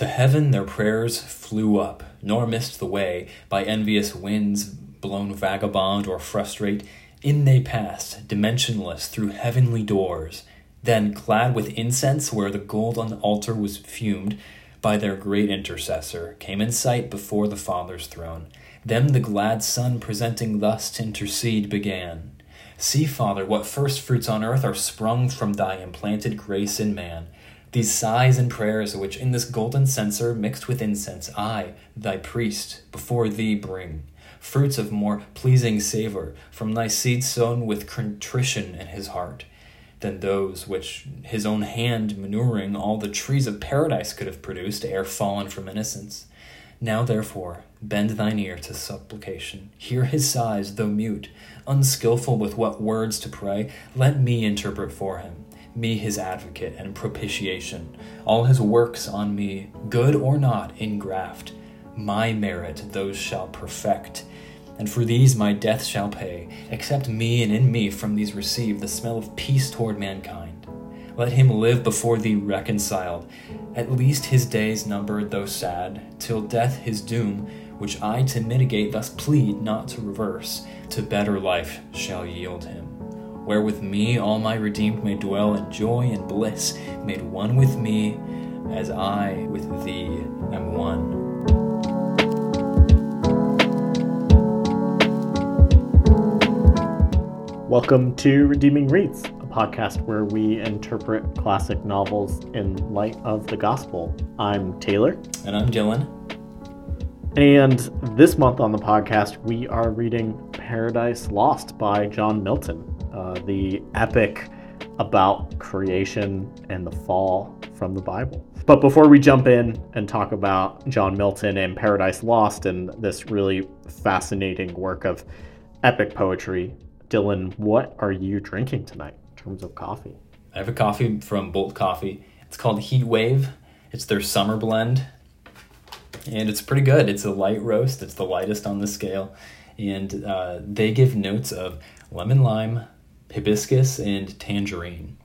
To heaven their prayers flew up, nor missed the way by envious winds blown vagabond or frustrate. In they passed, dimensionless, through heavenly doors. Then, clad with incense where the gold on the altar was fumed, by their great intercessor, came in sight before the Father's throne. Them the glad Son presenting thus to intercede began. See, Father, what first fruits on earth are sprung from thy implanted grace in man. These sighs and prayers which in this golden censer mixed with incense I, thy priest, before thee bring. Fruits of more pleasing savor from thy seed sown with contrition in his heart than those which his own hand manuring all the trees of paradise could have produced ere fallen from innocence. Now, therefore, bend thine ear to supplication. Hear his sighs, though mute, unskilful with what words to pray. Let me interpret for him, me his advocate and propitiation. All his works on me, good or not, ingraft. My merit those shall perfect and for these my death shall pay. Accept me, and in me from these receive the smell of peace toward mankind. Let him live before thee reconciled, at least his days numbered though sad, till death his doom, which I to mitigate thus plead, not to reverse, to better life shall yield him. Where with me all my redeemed may dwell in joy and bliss, made one with me, as I with thee am one. Welcome to Redeeming Reads, a podcast where we interpret classic novels in light of the gospel. I'm Taylor. And I'm Dylan. And this month on the podcast, we are reading Paradise Lost by John Milton, uh, the epic about creation and the fall from the Bible. But before we jump in and talk about John Milton and Paradise Lost and this really fascinating work of epic poetry, Dylan, what are you drinking tonight in terms of coffee? I have a coffee from Bolt Coffee. It's called Heat Wave. It's their summer blend, and it's pretty good. It's a light roast. It's the lightest on the scale, and uh, they give notes of lemon lime, hibiscus, and tangerine,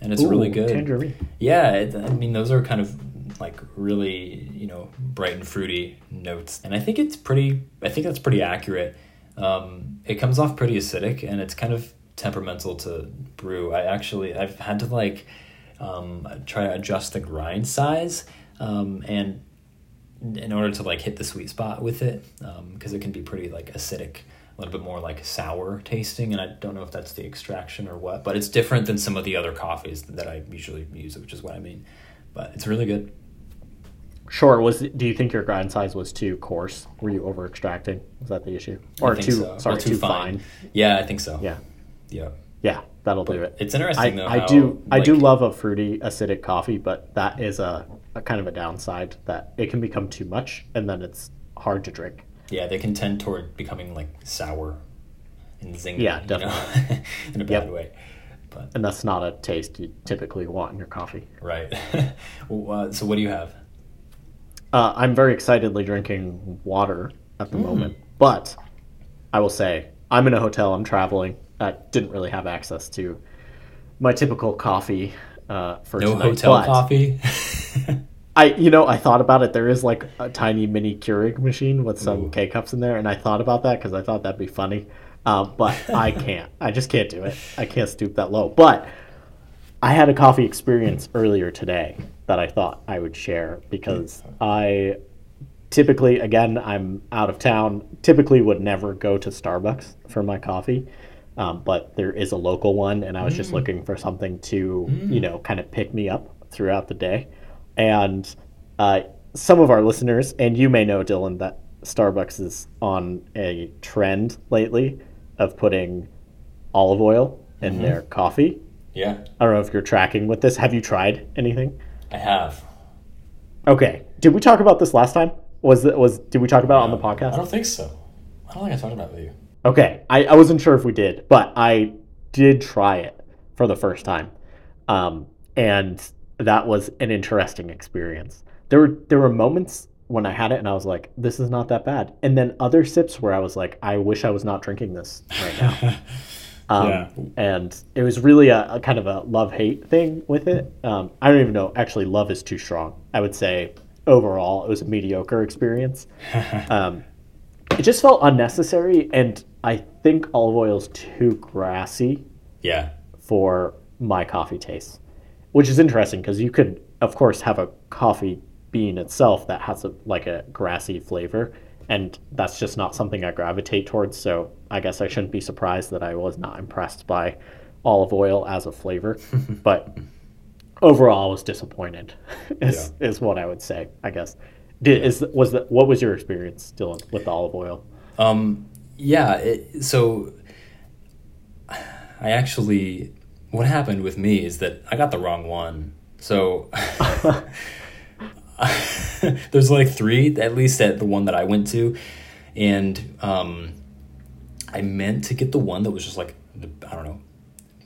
and it's Ooh, really good. Tangerine. Yeah, it, I mean those are kind of like really you know bright and fruity notes, and I think it's pretty. I think that's pretty accurate. Um, it comes off pretty acidic and it's kind of temperamental to brew. I actually I've had to like um, try to adjust the grind size um, and in order to like hit the sweet spot with it because um, it can be pretty like acidic a little bit more like sour tasting and i don't know if that's the extraction or what but it's different than some of the other coffees that i usually use which is what i mean but it's really good Sure. Was do you think your grind size was too coarse? Were you over extracting? Was that the issue? Or too so. sorry, too, too fine. fine. Yeah, I think so. Yeah. Yeah. Yeah, that'll but do it. It's interesting I, though. I how, do like, I do love a fruity acidic coffee, but that is a, a kind of a downside that it can become too much and then it's hard to drink. Yeah, they can tend toward becoming like sour and zingy. Yeah, definitely. You know? in a bad yep. way. But. And that's not a taste you typically want in your coffee. Right. well, uh, so what do you have? Uh, I'm very excitedly drinking water at the mm. moment, but I will say I'm in a hotel. I'm traveling. I didn't really have access to my typical coffee uh, for no tonight, hotel coffee. I, you know, I thought about it. There is like a tiny mini Keurig machine with some K cups in there, and I thought about that because I thought that'd be funny. Uh, but I can't. I just can't do it. I can't stoop that low. But I had a coffee experience earlier today that I thought I would share because I typically, again, I'm out of town, typically would never go to Starbucks for my coffee. Um, but there is a local one, and I was just mm. looking for something to, mm. you know, kind of pick me up throughout the day. And uh, some of our listeners, and you may know, Dylan, that Starbucks is on a trend lately of putting olive oil in mm-hmm. their coffee. Yeah. I don't know if you're tracking with this. Have you tried anything? I have. Okay. Did we talk about this last time? Was it was did we talk about it on the podcast? I don't think so. I don't think I talked about it with you. Okay. I, I wasn't sure if we did, but I did try it for the first time. Um, and that was an interesting experience. There were there were moments when I had it and I was like, this is not that bad. And then other sips where I was like, I wish I was not drinking this right now. Um, Yeah. And it was really a, a kind of a love hate thing with it. Um, I don't even know. Actually, love is too strong. I would say overall, it was a mediocre experience. um, it just felt unnecessary, and I think olive oil is too grassy Yeah. for my coffee taste, which is interesting because you could, of course, have a coffee bean itself that has a like a grassy flavor, and that's just not something I gravitate towards. So I guess I shouldn't be surprised that I was not impressed by olive oil as a flavor, but overall, I was disappointed. is is what I would say. I guess. Did, is was that what was your experience, Dylan, with the olive oil? Um, yeah. It, so I actually, what happened with me is that I got the wrong one. So there's like three, at least at the one that I went to, and um, I meant to get the one that was just like I don't know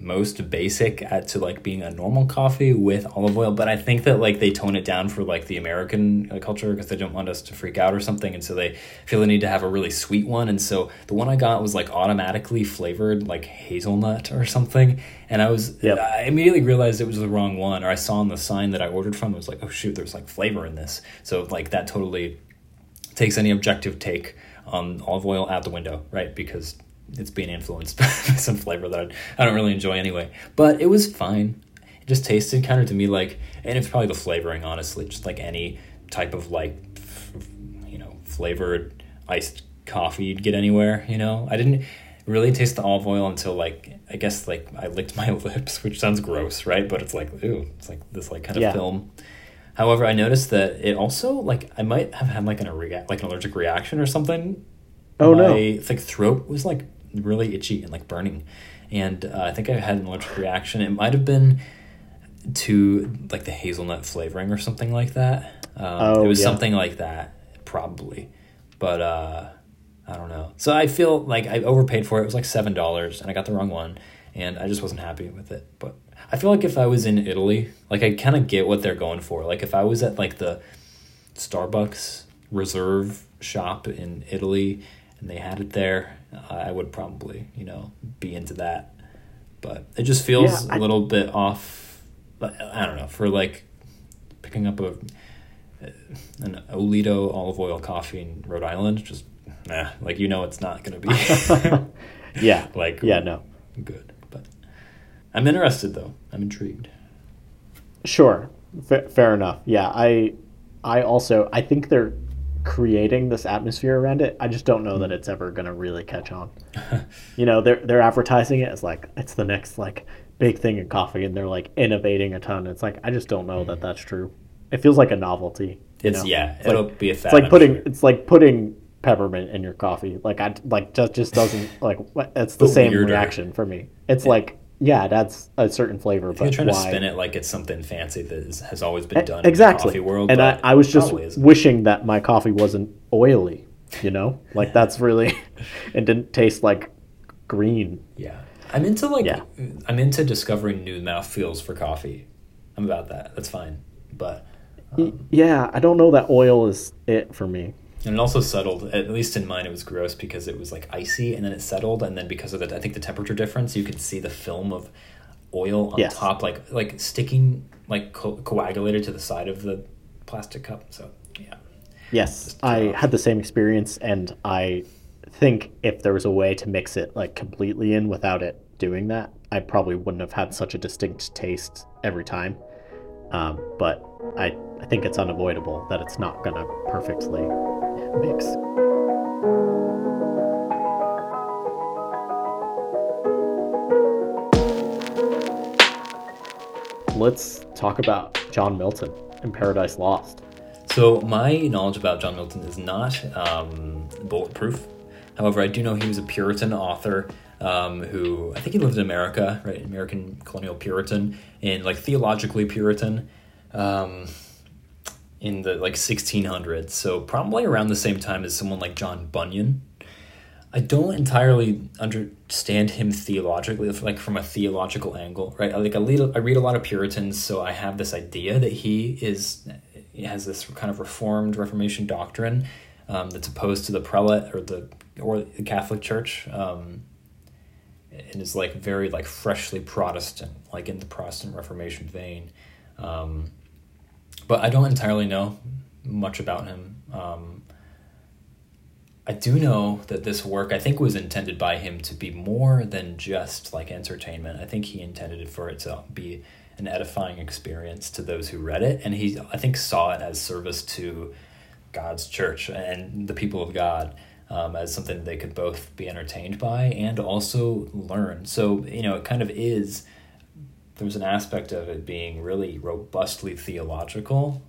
most basic at to like being a normal coffee with olive oil but i think that like they tone it down for like the american uh, culture because they don't want us to freak out or something and so they feel the need to have a really sweet one and so the one i got was like automatically flavored like hazelnut or something and i was Yep. i immediately realized it was the wrong one or i saw on the sign that i ordered from it was like oh shoot there's like flavor in this so like that totally takes any objective take on olive oil out the window, right? Because it's being influenced by some flavor that I, don't really enjoy anyway. But it was fine. It just tasted kind of to me like, and it's probably the flavoring, honestly, just like any type of like, you know, flavored iced coffee you'd get anywhere. You know, I didn't really taste the olive oil until like I guess like I licked my lips, which sounds gross, right? But it's like ooh, it's like this like kind of Yeah. film. However, I noticed that it also like I might have had like an like an allergic reaction or something. Oh, no. My like throat was like really itchy and like burning, and uh, I think I had an allergic reaction. It might have been to like the hazelnut flavoring or something like that. Um, Oh, it was yeah. something like that probably, but uh, I don't know. So I feel like I overpaid for it. It was like seven dollars, and I got the wrong one, and I just wasn't happy with it. But I feel like if I was in Italy, like I kind of get what they're going for. Like if I was at like the Starbucks reserve shop in Italy and they had it there, I would probably you know be into that. But it just feels Yeah, I- a little bit off. I don't know for like picking up a uh, an Oleato olive oil coffee in Rhode Island. Just nah, like you know it's not gonna be Yeah. like Yeah. No. good. But I'm interested though. I'm intrigued. Sure, Fa fair enough. Yeah, I, I also I think they're creating this atmosphere around it. I just don't know that hmm. it's ever gonna really catch on. you know, they're they're advertising it as like it's the next like big thing in coffee, and they're like innovating a ton. It's like I just don't know that hmm. that's true. It feels like a novelty. It's know? yeah, It's it'll like, be a it's like I'm putting sure. it's like putting peppermint in your coffee. Like I like just just doesn't like it's the But same weirder. reaction for me. It's like yeah, that's a certain flavor, You're but trying why? to spin it like it's something fancy that is, has always been done exactly. in the coffee world. and I, I was just wishing that my coffee wasn't oily. You know, like that's really, and didn't taste like green. Yeah. I'm into like Yeah. I'm into discovering new mouthfeels for coffee. I'm about that. That's fine. But Y- um, yeah, I don't know that oil is it for me. And it also settled. At least in mine, it was gross because it was like icy, and then it settled, and then because of the I think the temperature difference, you could see the film of oil on Yes. top, like like sticking, like co- coagulated to the side of the plastic cup. So yeah, Yes, I had the same experience, and I think if there was a way to mix it like completely in without it doing that, I probably wouldn't have had such a distinct taste every time. Um, but I, I think it's unavoidable that it's not gonna perfectly mix. Let's talk about John Milton in Paradise Lost. So my knowledge about John Milton is not um, bulletproof. However, I do know he was a Puritan author um, who I think he lived in America, right? American colonial Puritan and like theologically Puritan um, in the like 1600s. So probably around the same time as someone like John Bunyan. I don't entirely understand him theologically, like from a theological angle, right? Like I read, I read a lot of Puritans, so I have this idea that he is he has this kind of Reformed Reformation doctrine um, that's opposed to the prelate or the or the Catholic Church. Um, and is like very like freshly Protestant, like in the Protestant Reformation vein. Um, but I don't entirely know much about him. Um, I do know that this work I think was intended by him to be more than just like entertainment. I think he intended it for it to be an edifying experience to those who read it, and he I think saw it as service to God's church and the people of God. Um, as something they could both be entertained by and also learn. So, you know, it kind of is, there's an aspect of it being really robustly theological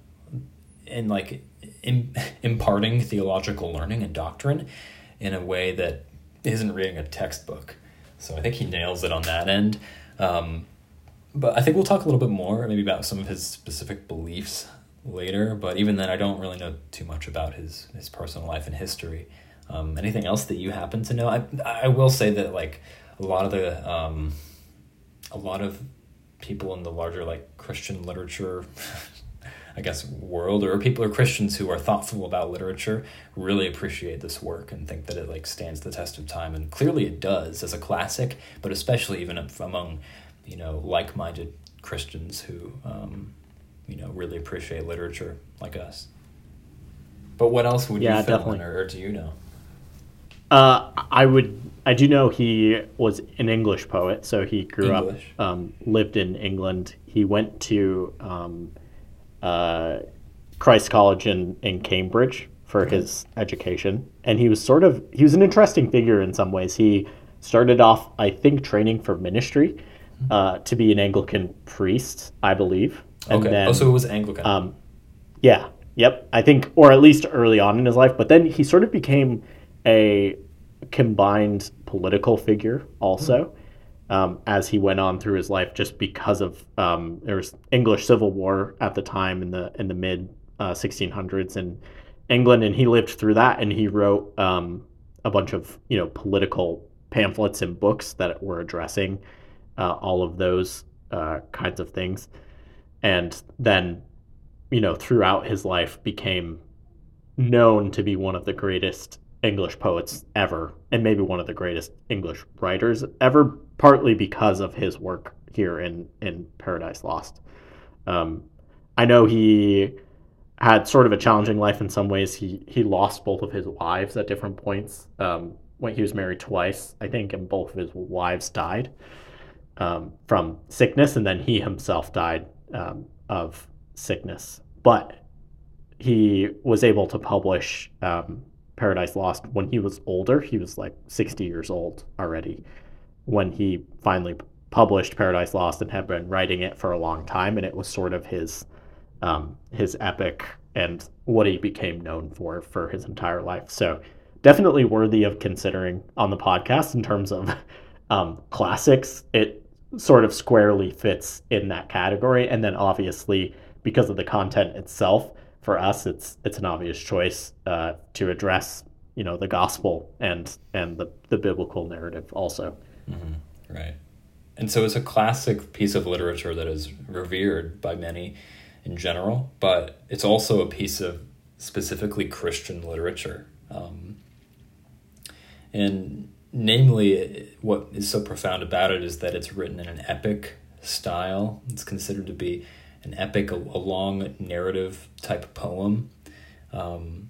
and like in, imparting theological learning and doctrine in a way that isn't reading a textbook. So I think he nails it on that end. Um, but I think we'll talk a little bit more, maybe about some of his specific beliefs later. But even then, I don't really know too much about his his personal life and history. Um, anything else that you happen to know? I I will say that like a lot of the um, a lot of people in the larger like Christian literature I guess, world or people or Christians who are thoughtful about literature really appreciate this work and think that it like stands the test of time. And clearly it does as a classic, but especially even among, you know, like-minded Christians who, um, you know, really appreciate literature like us. But what else would yeah, you fill definitely. in, or, or do you know? Uh, I would. I do know he was an English poet, so he grew English. up, um, lived in England. He went to um, uh, Christ College in, in Cambridge for his education, and he was sort of he was an interesting figure in some ways. He started off, I think, training for ministry uh, to be an Anglican priest, I believe, and okay. then oh, so it was Anglican. um, yeah, yep. I think, or at least early on in his life. But then he sort of became a combined political figure also um, as he went on through his life, just because of um, there was English Civil War at the time in the in the mid uh, 1600s in England, and he lived through that, and he wrote um, a bunch of you know political pamphlets and books that were addressing uh, all of those uh, kinds of things, and then you know throughout his life became known to be one of the greatest English poets ever, and maybe one of the greatest English writers ever, partly because of his work here in in Paradise Lost. Um, I know he had sort of a challenging life in some ways. He he lost both of his wives at different points. Um, when he was married twice, I think, and both of his wives died um, from sickness, and then he himself died um, of sickness. But he was able to publish um, Paradise Lost when he was older. He was like 60 years old already when he finally published Paradise Lost and had been writing it for a long time, and it was sort of his um, his epic and what he became known for for his entire life. So definitely worthy of considering on the podcast in terms of um, classics. It sort of squarely fits in that category, and then obviously because of the content itself, for us, it's it's an obvious choice uh, to address you know the gospel and and the the biblical narrative also. Mm-hmm. Right. And so it's a classic piece of literature that is revered by many in general, but it's also a piece of specifically Christian literature. Um, and namely, what is so profound about it is that it's written in an epic style. It's considered to be an epic, a, a long narrative type poem. Um,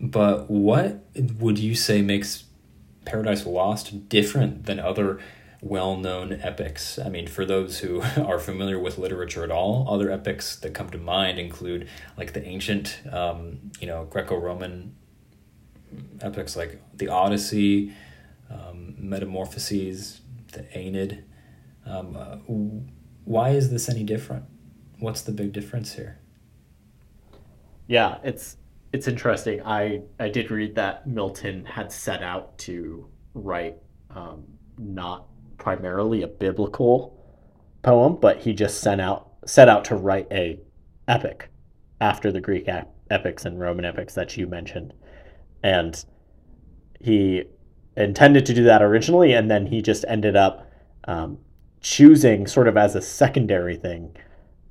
but what would you say makes Paradise Lost different than other well known epics? I mean, for those who are familiar with literature at all, other epics that come to mind include like the ancient, um, you know, Greco Roman epics like the Odyssey, um, Metamorphoses, the Aeneid. Um, uh, why is this any different? What's the big difference here? Yeah, it's it's interesting. I I did read that Milton had set out to write um, not primarily a biblical poem, but he just sent out set out to write a epic after the Greek ep- epics and Roman epics that you mentioned, and he intended to do that originally, and then he just ended up um, choosing sort of as a secondary thing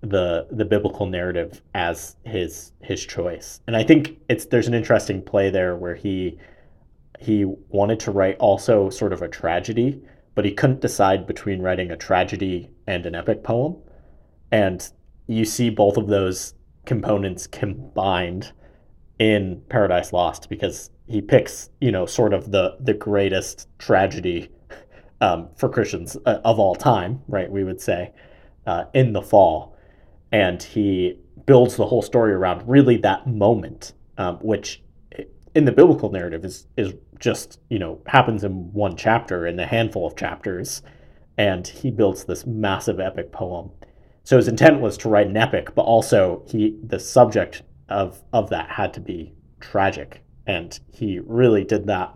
the the biblical narrative as his his choice. And I think it's there's an interesting play there where he he wanted to write also sort of a tragedy, but he couldn't decide between writing a tragedy and an epic poem. And you see both of those components combined in Paradise Lost because he picks, you know, sort of the the greatest tragedy um, for Christians uh, of all time, right? We would say uh, in the fall, and he builds the whole story around really that moment, um, which in the biblical narrative is is just you know happens in one chapter in a handful of chapters, and he builds this massive epic poem. So his intent was to write an epic, but also he the subject of of that had to be tragic, and he really did that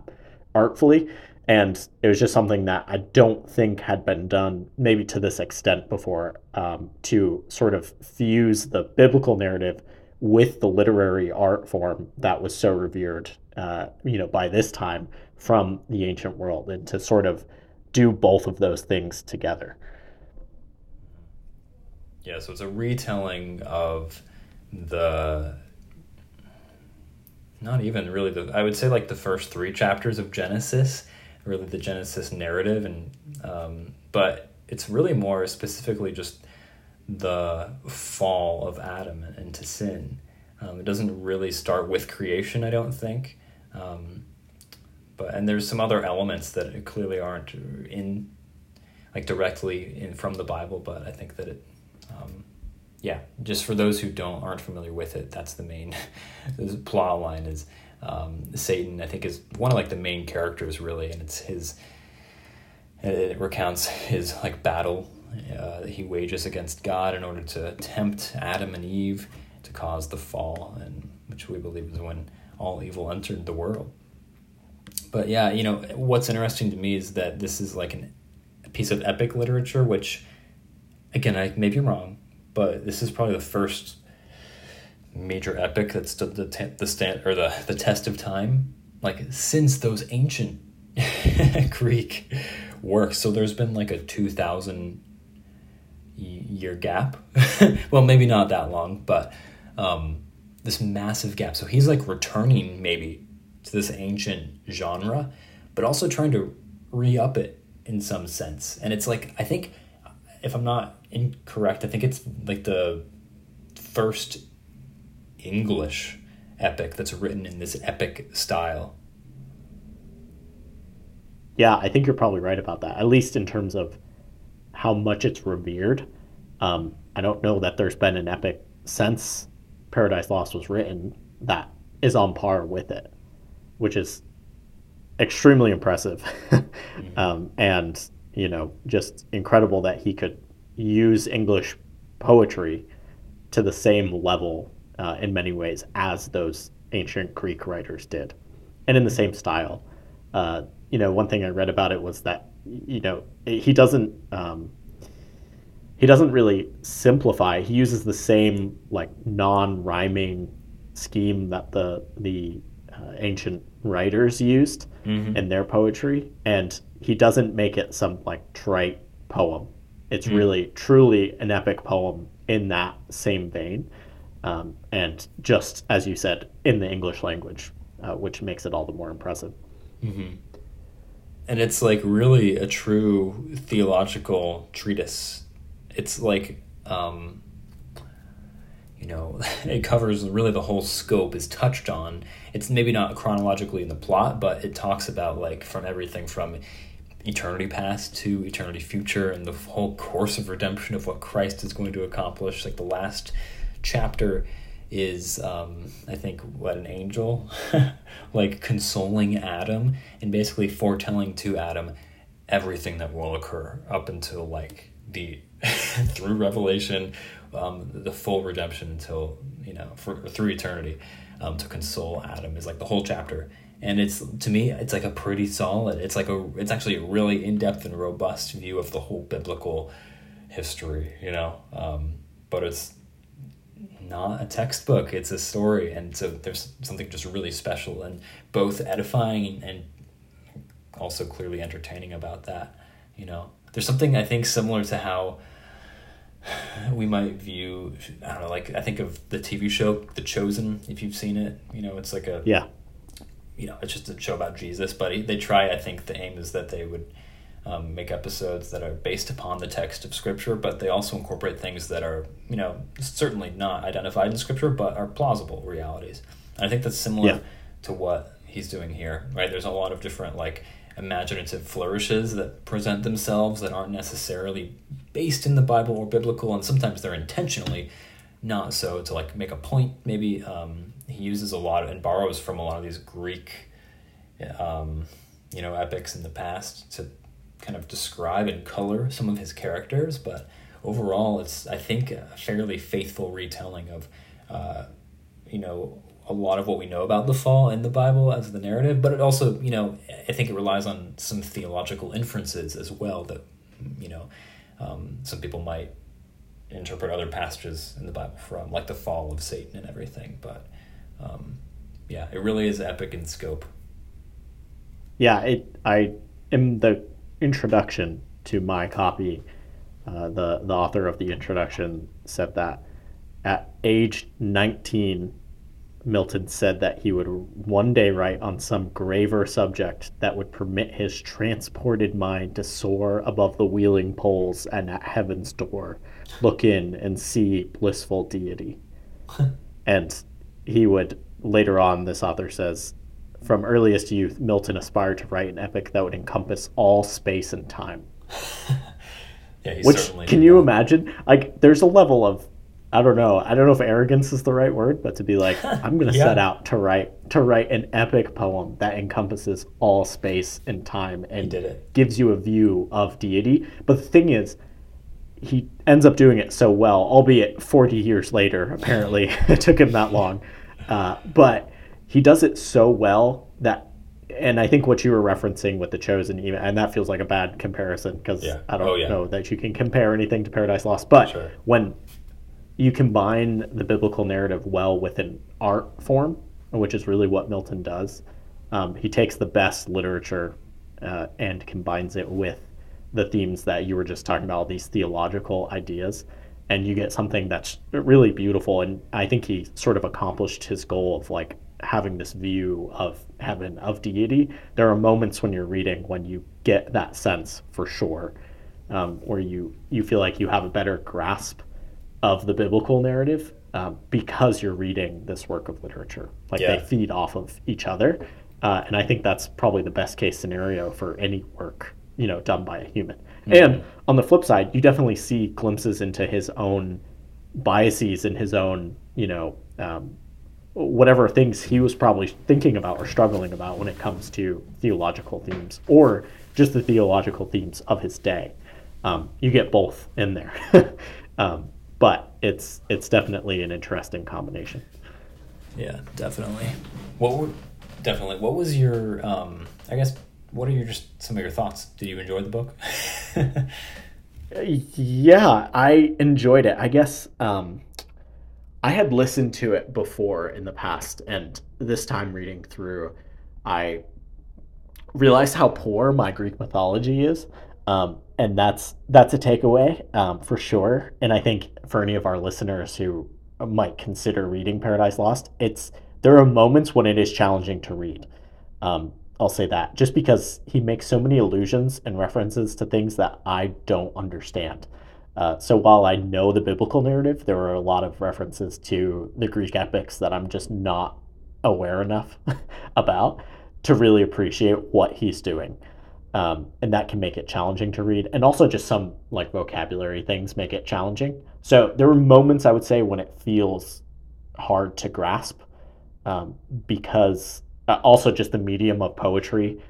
artfully. And it was just something that I don't think had been done, maybe to this extent before, um, to sort of fuse the biblical narrative with the literary art form that was so revered, uh, you know, by this time from the ancient world, and to sort of do both of those things together. Yeah, so it's a retelling of the not even really the I would say like the first three chapters of Genesis, really the Genesis narrative, and um, but it's really more specifically just the fall of Adam and into sin. Um, it doesn't really start with creation, I don't think. Um, but and there's some other elements that clearly aren't in like directly in from the Bible, but I think that it um, yeah, just for those who don't aren't familiar with it, that's the main plot line is um, Satan. I think is one of like the main characters really, and it's his. It recounts his like battle uh, that he wages against God in order to tempt Adam and Eve to cause the fall, and which we believe is when all evil entered the world. But yeah, you know what's interesting to me is that this is like an, a piece of epic literature, which, again, I may be wrong, but this is probably the first major epic that stood the te- the stand or the the test of time, like since those ancient Greek works. So there's been like a two thousand year gap. well, maybe not that long, but um, this massive gap. So he's like returning maybe to this ancient genre, but also trying to re up it in some sense. And it's like, I think, if I'm not incorrect, I think it's like the first English epic that's written in this epic style. Yeah, I think you're probably right about that, at least in terms of how much it's revered. Um, I don't know that there's been an epic since Paradise Lost was written that is on par with it, which is extremely impressive. mm-hmm. um, and, you know, just incredible that he could use English poetry to the same level uh, in many ways as those ancient Greek writers did, and in the same style. Uh, you know, one thing I read about it was that you know he doesn't um, he doesn't really simplify. He uses the same like non-rhyming scheme that the the uh, ancient writers used mm-hmm. in their poetry, and he doesn't make it some like trite poem. It's mm-hmm. really truly an epic poem in that same vein, um, and just as you said in the English language, uh, which makes it all the more impressive. Mm-hmm and it's like really a true theological treatise. It's like, um, you know, it covers really the whole scope is touched on. It's maybe not chronologically in the plot, but it talks about like from everything from eternity past to eternity future and the whole course of redemption of what Christ is going to accomplish. Like the last chapter is um, I think what an angel? Like consoling Adam and basically foretelling to Adam everything that will occur up until like the through revelation um, the full redemption until you know for through eternity um, to console Adam is like the whole chapter. And it's to me it's like a pretty solid it's like a it's actually a really in-depth and robust view of the whole biblical history you know? Um, but it's not a textbook it's a story and so there's something just really special and both edifying and also clearly entertaining about that you know? There's something i think similar to how we might view i don't know like i think of the tv show the chosen if you've seen it you know it's like a yeah. you know it's just a show about jesus but they try i think the aim is that they would um, make episodes that are based upon the text of Scripture, but they also incorporate things that are, you know, certainly not identified in Scripture, but are plausible realities. And I think that's similar Yeah. to what he's doing here, right? There's a lot of different, like, imaginative flourishes that present themselves that aren't necessarily based in the Bible or biblical, and sometimes they're intentionally not so to like make a point. Maybe um, he uses a lot and borrows from a lot of these Greek, um, you know, epics in the past to kind of describe and color some of his characters. But overall, it's I think a fairly faithful retelling of, uh, you know, a lot of what we know about the fall in the Bible as the narrative. But it also, you know, I think it relies on some theological inferences as well that, you know, um, some people might interpret other passages in the Bible from, like the fall of Satan and everything. But um, yeah, it really is epic in scope. Yeah, it. I am the introduction to my copy, uh, the the author of the introduction said that. At age nineteen, Milton said that he would one day write on some graver subject that would permit his transported mind to soar above the wheeling poles and at heaven's door, look in and see blissful deity. and he would later on, this author says, from earliest youth, Milton aspired to write an epic that would encompass all space and time. Yeah, he Which certainly can you imagine? Like, there's a level of I don't know. I don't know if arrogance is the right word, but to be like, I'm going to Yeah. set out to write to write an epic poem that encompasses all space and time and did it. gives you a view of deity. But the thing is, he ends up doing it so well, albeit 40 years later. Apparently, it took him that long. Uh, but he does it so well that, and I think what you were referencing with the Chosen, even, and that feels like a bad comparison because Yeah. I don't Oh, yeah. know that you can compare anything to Paradise Lost. But Sure. when you combine the biblical narrative well with an art form, which is really what Milton does. Um, he takes the best literature uh, and combines it with the themes that you were just talking about, all these theological ideas, and you get something that's really beautiful. And I think he sort of accomplished his goal of like having this view of heaven, of deity. There are moments when you're reading when you get that sense for sure, um, where you you feel like you have a better grasp of the biblical narrative um, because you're reading this work of literature. Like Yeah. they feed off of each other, uh, and I think that's probably the best case scenario for any work you know done by a human. And on the flip side, you definitely see glimpses into his own biases and his own you know um, whatever things he was probably thinking about or struggling about when it comes to theological themes or just the theological themes of his day. Um, you get both in there, um, but it's it's definitely an interesting combination. Yeah, definitely. What were definitely? What was your? Um, I guess. What are your just some of your thoughts? Did you enjoy the book? Yeah, I enjoyed it. I guess um, I had listened to it before in the past, and this time reading through, I realized how poor my Greek mythology is, um, and that's that's a takeaway um, for sure. And I think for any of our listeners who might consider reading Paradise Lost, it's there are moments when it is challenging to read. Um, I'll say that just because he makes so many allusions and references to things that I don't understand. Uh, so while I know the biblical narrative, there are a lot of references to the Greek epics that I'm just not aware enough about to really appreciate what he's doing. Um, and that can make it challenging to read. And also, just some like vocabulary things make it challenging. So there were moments I would say when it feels hard to grasp um, because uh, also just the medium of poetry.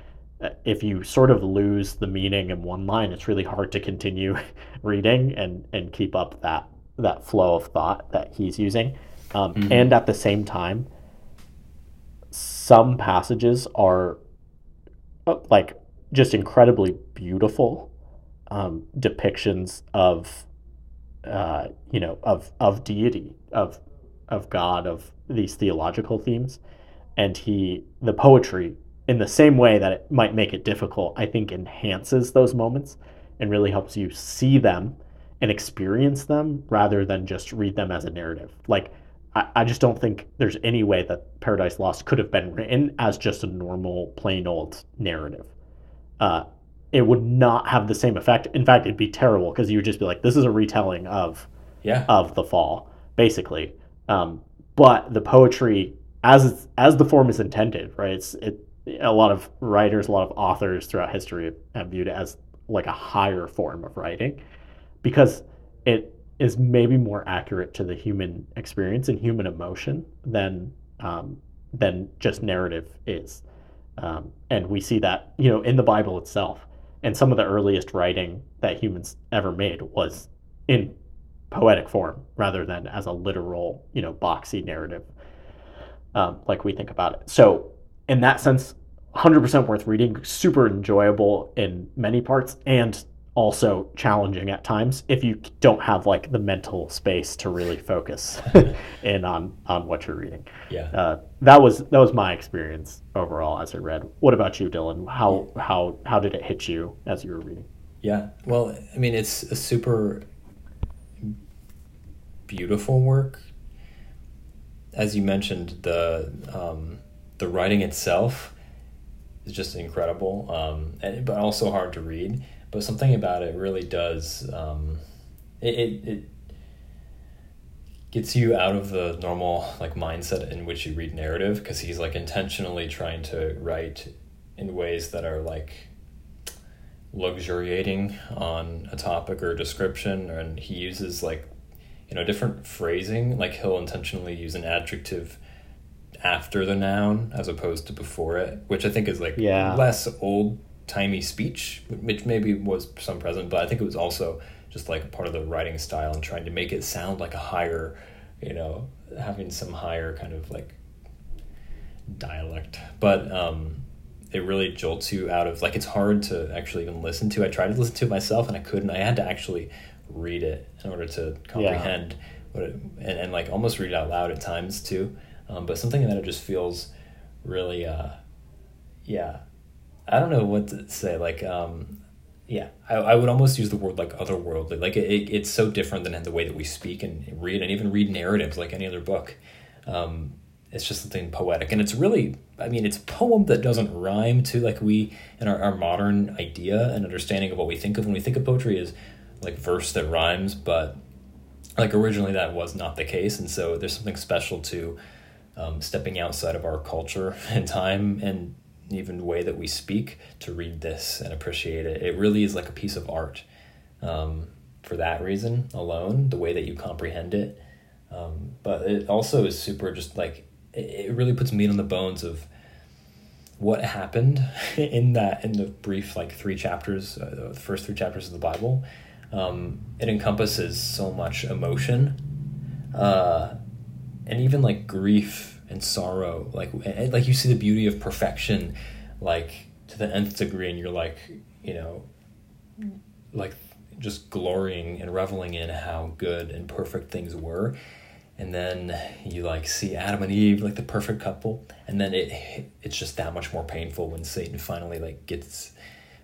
If you sort of lose the meaning in one line, it's really hard to continue reading and, and keep up that that flow of thought that he's using. Um, Mhm. And at the same time, some passages are uh, like just incredibly beautiful um, depictions of uh, you know of of deity of of God of these theological themes and he the poetry in the same way that it might make it difficult I think enhances those moments and really helps you see them and experience them rather than just read them as a narrative like I, I just don't think there's any way that Paradise Lost could have been written as just a normal plain old narrative uh, it would not have the same effect. In fact, it'd be terrible because you would just be like, this is a retelling of Yeah. of the fall, basically. Um, but the poetry, as it's, as the form is intended, right? It's it. A lot of writers, a lot of authors throughout history have viewed it as like a higher form of writing, because it is maybe more accurate to the human experience and human emotion than um, than just narrative is. Um, and we see that you know in the Bible itself, and some of the earliest writing that humans ever made was in poetic form rather than as a literal, you know, boxy narrative, um, like we think about it. So, in that sense, 100% worth reading, super enjoyable in many parts, and also challenging at times if you don't have like the mental space to really focus in on on what you're reading. Yeah. Uh, that was that was my experience overall as I read. What about you, Dylan? How how how did it hit you as you were reading? Yeah. Well, I mean, it's a super beautiful work. As you mentioned, the um, the writing itself is just incredible, um, and, but also hard to read. But something about it really does um, it, it it gets you out of the normal like mindset in which you read narrative because he's like intentionally trying to write in ways that are like luxuriating on a topic or a description and he uses like you know different phrasing like he'll intentionally use an adjective after the noun as opposed to before it which i think is like Yeah. less old timey speech which maybe was some present but i think it was also just like part of the writing style and trying to make it sound like a higher you know having some higher kind of like dialect. But um it really jolts you out of like it's hard to actually even listen to. I tried to listen to it myself and i couldn't. I had to actually read it in order to comprehend what it and, and like almost read it out loud at times too um, but something that it just feels really uh yeah. I don't know what to say like um yeah I, I would almost use the word like otherworldly. Like it, it, it's so different than the way that we speak and read and even read narratives like any other book. Um it's just something poetic. And it's really i mean it's poem that doesn't rhyme to like we in our, our modern idea and understanding of what we think of when we think of poetry is like verse that rhymes but like originally that was not the case. And so there's something special to um, stepping outside of our culture and time and even the way that we speak to read this and appreciate it. It really is like a piece of art um, for that reason alone the way that you comprehend it. Um, but it also is super just like it, it really puts meat on the bones of what happened in that in the brief like three chapters uh, the first three chapters of the bible. Um, it encompasses so much emotion. Uh, and even like grief and sorrow like and, like you see the beauty of perfection like to the nth degree and you're like you know like just glorying and reveling in how good and perfect things were. And then you like see Adam and Eve like the perfect couple and then it it's just that much more painful when Satan finally like gets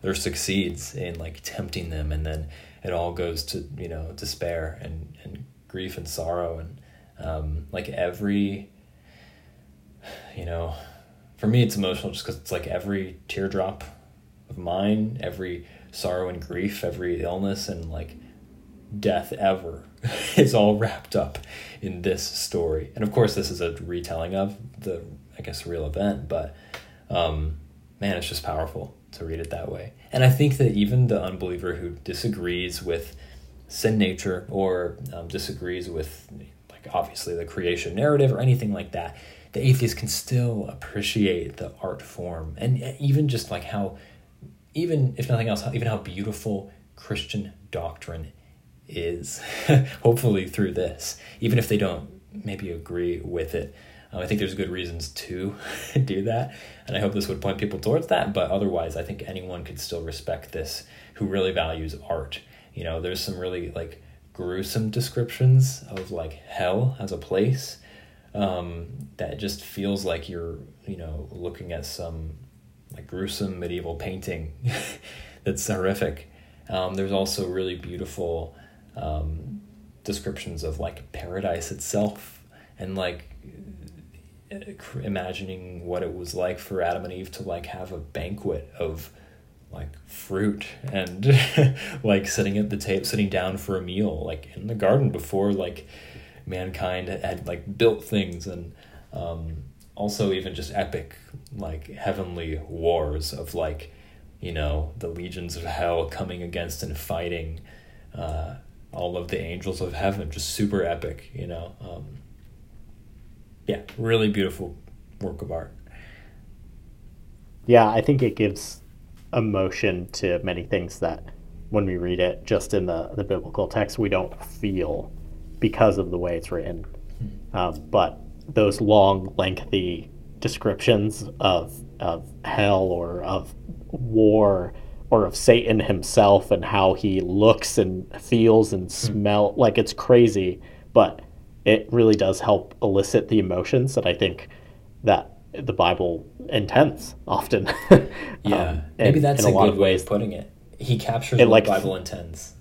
or succeeds in like tempting them and then it all goes to you know despair and and grief and sorrow and um like every you know for me it's emotional just because it's like every teardrop of mine every sorrow and grief every illness and like death ever is all wrapped up in this story. And of course this is a retelling of the i guess real event but um man it's just powerful to read it that way. And i think that even the unbeliever who disagrees with sin nature or um, disagrees with like obviously the creation narrative or anything like that the atheist can still appreciate the art form. And even just like how even if nothing else even how beautiful christian doctrine is hopefully through this. Even if they don't maybe agree with it. Um, i think there's good reasons to do that and i hope this would point people towards that but otherwise i think anyone could still respect this who really values art. You know there's some really like gruesome descriptions of like hell as a place um, that just feels like you're you know looking at some like gruesome medieval painting that's horrific. Um, there's also really beautiful um, descriptions of like paradise itself and like imagining what it was like for Adam and Eve to like have a banquet of like fruit and like sitting at the table sitting down for a meal like in the garden before like mankind had like built things and um, also even just epic like heavenly wars of like you know the legions of hell coming against and fighting uh, all of the angels of heaven just super epic you know um, yeah really beautiful work of art. Yeah i think it gives emotion to many things that when we read it just in the, the biblical text we don't feel because of the way it's written hmm. um, but those long lengthy descriptions of of hell or of war or of Satan himself and how he looks and feels and hmm. smell like it's crazy but it really does help elicit the emotions that I think that the Bible intends often. yeah, um, maybe that's a, a good way of putting it. He captures what like, the Bible intends.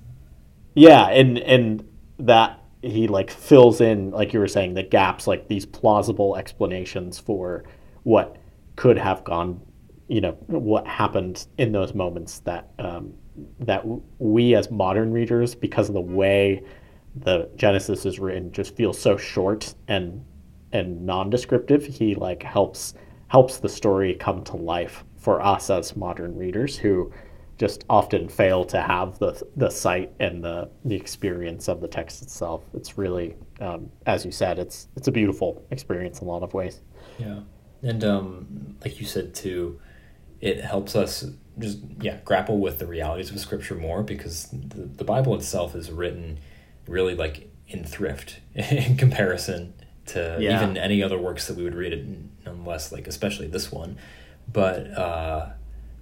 Yeah, and and that he like fills in, like you were saying, the gaps, like these plausible explanations for what could have gone, you know, what happened in those moments that um, that we as modern readers, because of the way the Genesis is written, just feel so short and and non-descriptive he like helps helps the story come to life for us as modern readers who just often fail to have the the sight and the the experience of the text itself. It's really, um, as you said, it's it's a beautiful experience in a lot of ways. Yeah, and um, like you said too, it helps us just yeah grapple with the realities of Scripture more because the, the Bible itself is written really like in thrift in comparison to yeah. even any other works that we would read it nonetheless like especially this one. But uh,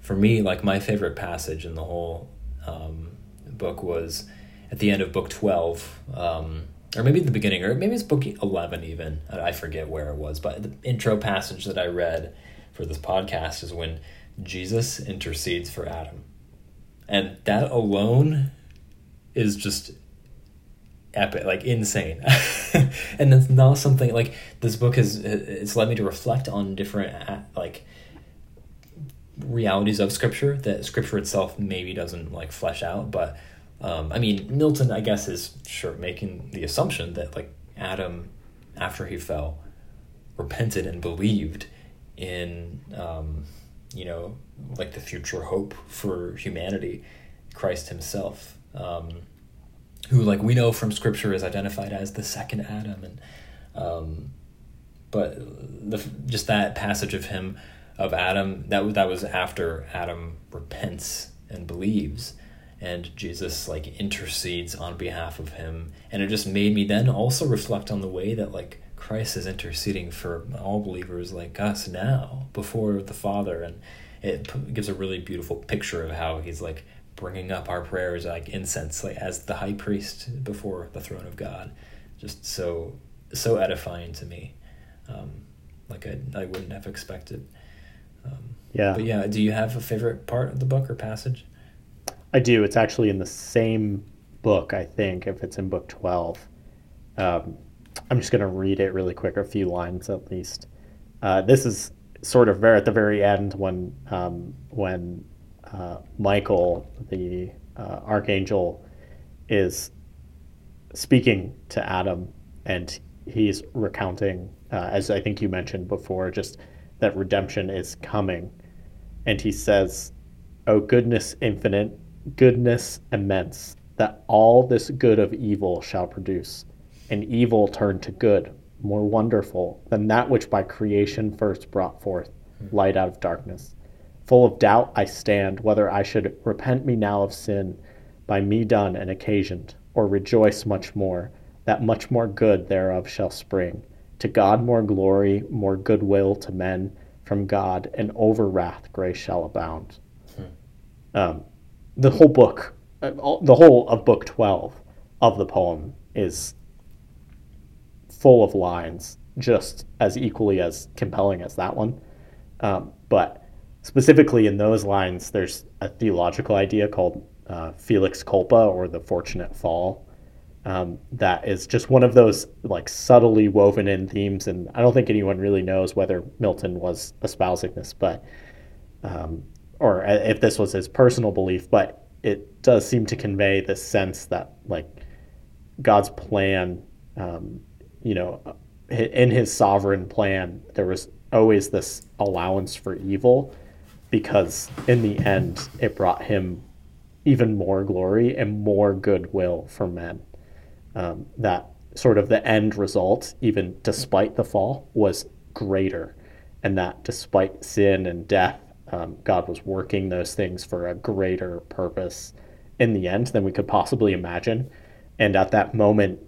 for me like my favorite passage in the whole um, book was at the end of book 12 um, or maybe the beginning or maybe it's book 11 even. I forget where it was but the intro passage that i read for this podcast is when jesus intercedes for adam. And that alone is just epic, like insane. and that's not something like this book has it's led me to reflect on different uh, like realities of scripture that scripture itself maybe doesn't like flesh out but um, i mean milton i guess is sure making the assumption that like adam after he fell repented and believed in um, you know like the future hope for humanity christ himself um, who like we know from scripture is identified as the second Adam, and um, but the just that passage of him of Adam that that was after Adam repents and believes, and Jesus like intercedes on behalf of him, and it just made me then also reflect on the way that like Christ is interceding for all believers like us now before the Father, and it gives a really beautiful picture of how he's like bringing up our prayers like incense like as the high priest before the throne of god. Just so so edifying to me. Um, like I, I wouldn't have expected. Um, yeah. but yeah do you have a favorite part of the book or passage? I do. It's actually in the same book i think if it's in book 12 um, i'm just going to read it really quick a few lines at least. Uh, this is sort of very at the very end when um, when uh, Michael, the uh, archangel, is speaking to Adam, and he's recounting, uh, as I think you mentioned before, just that redemption is coming. And he says, Oh, goodness infinite, goodness immense, that all this good of evil shall produce, and evil turned to good, more wonderful than that which by creation first brought forth light out of darkness. Full of doubt I stand whether I should repent me now of sin by me done and occasioned, or rejoice much more, that much more good thereof shall spring. To God more glory, more goodwill to men from God, and over wrath grace shall abound. Hmm. Um, the whole book, uh, the whole of book 12 of the poem is full of lines just as equally as compelling as that one. Um, but specifically in those lines, there's a theological idea called uh, Felix culpa or the fortunate fall. Um, that is just one of those like subtly woven in themes, and I don't think anyone really knows whether Milton was espousing this, but um, or if this was his personal belief, but it does seem to convey this sense that like God's plan, um, you know, in His sovereign plan, there was always this allowance for evil, because in the end, it brought Him even more glory and more goodwill for men. Um, that sort of the end result, even despite the fall, was greater, and that despite sin and death, um, God was working those things for a greater purpose in the end than we could possibly imagine. And at that moment,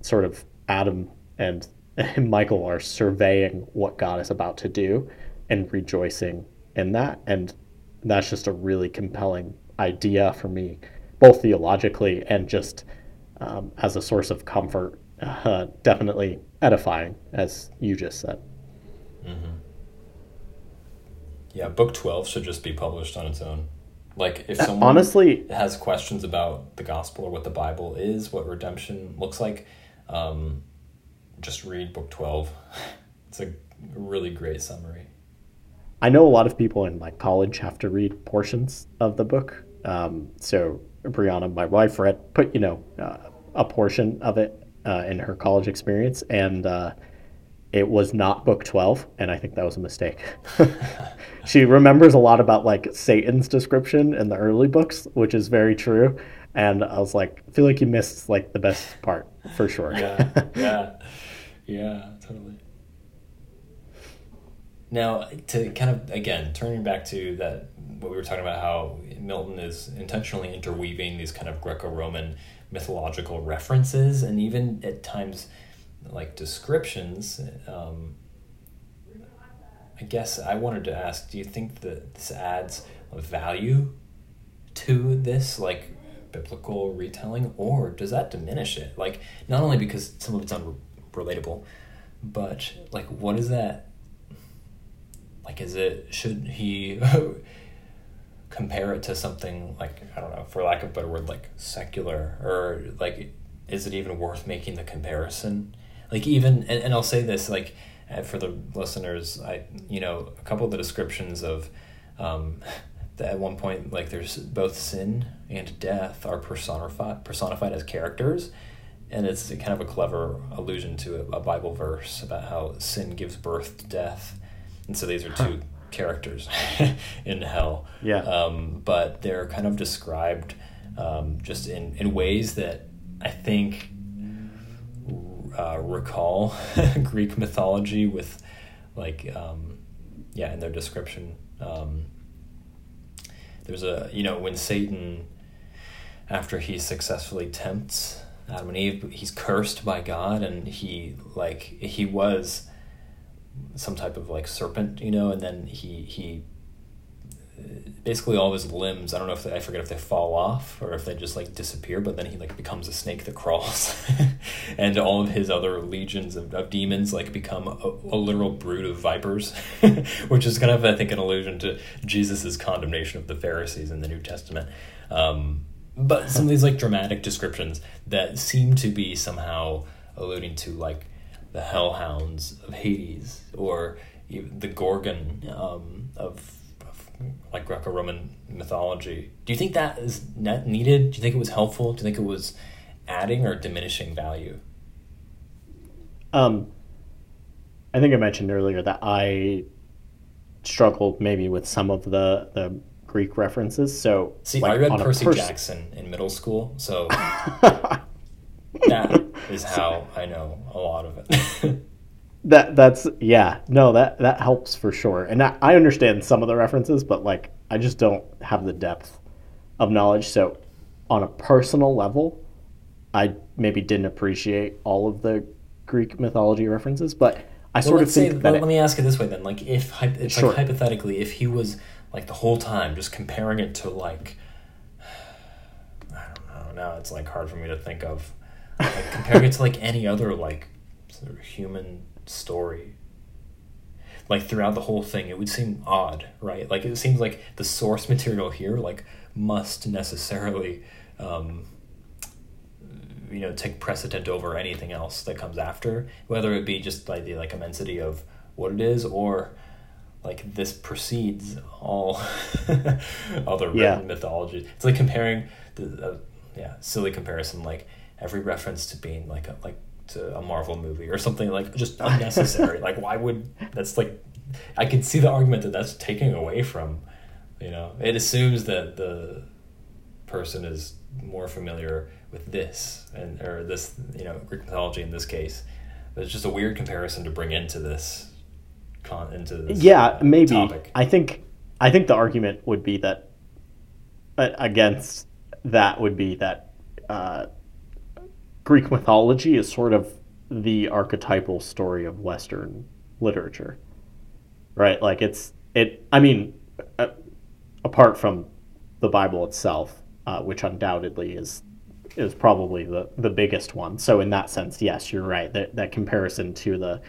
sort of Adam and, and Michael are surveying what God is about to do and rejoicing in that. And that's just a really compelling idea for me, both theologically and just um, as a source of comfort. Uh, definitely edifying, as you just said. Mm-hmm. Yeah, book 12 should just be published on its own. Like if uh, someone honestly has questions about the gospel or what the Bible is, what redemption looks like, um, just read book 12. It's a really great summary. I know a lot of people in like college have to read portions of the book. Um, so Brianna, my wife, read put you know uh, a portion of it uh, in her college experience, and uh, it was not book 12 and i think that was a mistake. She remembers a lot about like satan's description in the early books which is very true and i was like i feel like you missed like the best part for sure. Yeah yeah yeah totally now to kind of again turning back to that what we were talking about how milton is intentionally interweaving these kind of greco-roman mythological references and even at times like descriptions, um, I guess I wanted to ask: Do you think that this adds value to this, like biblical retelling, or does that diminish it? Like, not only because some of it's unrelatable, but like, what is that? Like, is it should he compare it to something like I don't know, for lack of a better word, like secular, or like, is it even worth making the comparison? like even and, and I'll say this like uh, for the listeners I you know a couple of the descriptions of um, at one point like there's both sin and death are personified personified as characters. And it's kind of a clever allusion to a, a Bible verse about how sin gives birth to death and so these are two characters in hell. Yeah. Um, but they're kind of described um, just in, in ways that I think uh, recall Greek mythology with, like, um, yeah, in their description. Um, there's a, you know, when Satan, after he successfully tempts Adam and Eve, he's cursed by God and he, like, he was some type of like serpent, you know, and then he, he basically all his limbs. I don't know if they, I forget if they fall off or if they just like disappear. But then he like becomes a snake that crawls, and all of his other legions of, of demons like become a, a literal brood of vipers, which is kind of I think an allusion to Jesus's condemnation of the Pharisees in the New Testament. Um, but some of these like dramatic descriptions that seem to be somehow alluding to like the hellhounds of Hades or the Gorgon um, of like Greco-Roman mythology. Do you think that is needed? Do you think it was helpful? Do you think it was adding or diminishing value? Um, I think I mentioned earlier that I struggled maybe with some of the the Greek references. So see, like, I read Percy pers- Jackson in middle school, so that is how I know a lot of it. that that's yeah. No that that helps for sure. And I, I understand some of the references but like i just don't have the depth of knowledge. So on a personal level i maybe didn't appreciate all of the greek mythology references but i well, sort of think say, that let, it, me ask it this way then. Like if it's sure. like hypothetically if he was like the whole time just comparing it to like i don't know. Now it's like hard for me to think of like comparing it to like any other like sort of human story like throughout the whole thing it would seem odd right like it seems like the source material here like must necessarily um, you know take precedent over anything else that comes after whether it be just by the like immensity of what it is or like this precedes all other written Yeah. mythology. It's like comparing the uh, yeah silly comparison like every reference to being like a like to a Marvel movie or something like just unnecessary. like why would that's like I can see the argument that that's taking away from you know it assumes that the person is more familiar with this and or this you know Greek mythology in this case. But it's just a weird comparison to bring into this con into this yeah uh, maybe topic. i think i think the argument would be that uh, against that would be that uh, greek mythology is sort of the archetypal story of western literature right? Like it's it i mean uh, apart from the bible itself uh, which undoubtedly is is probably the the biggest one. So in that sense yes you're right. That that comparison to the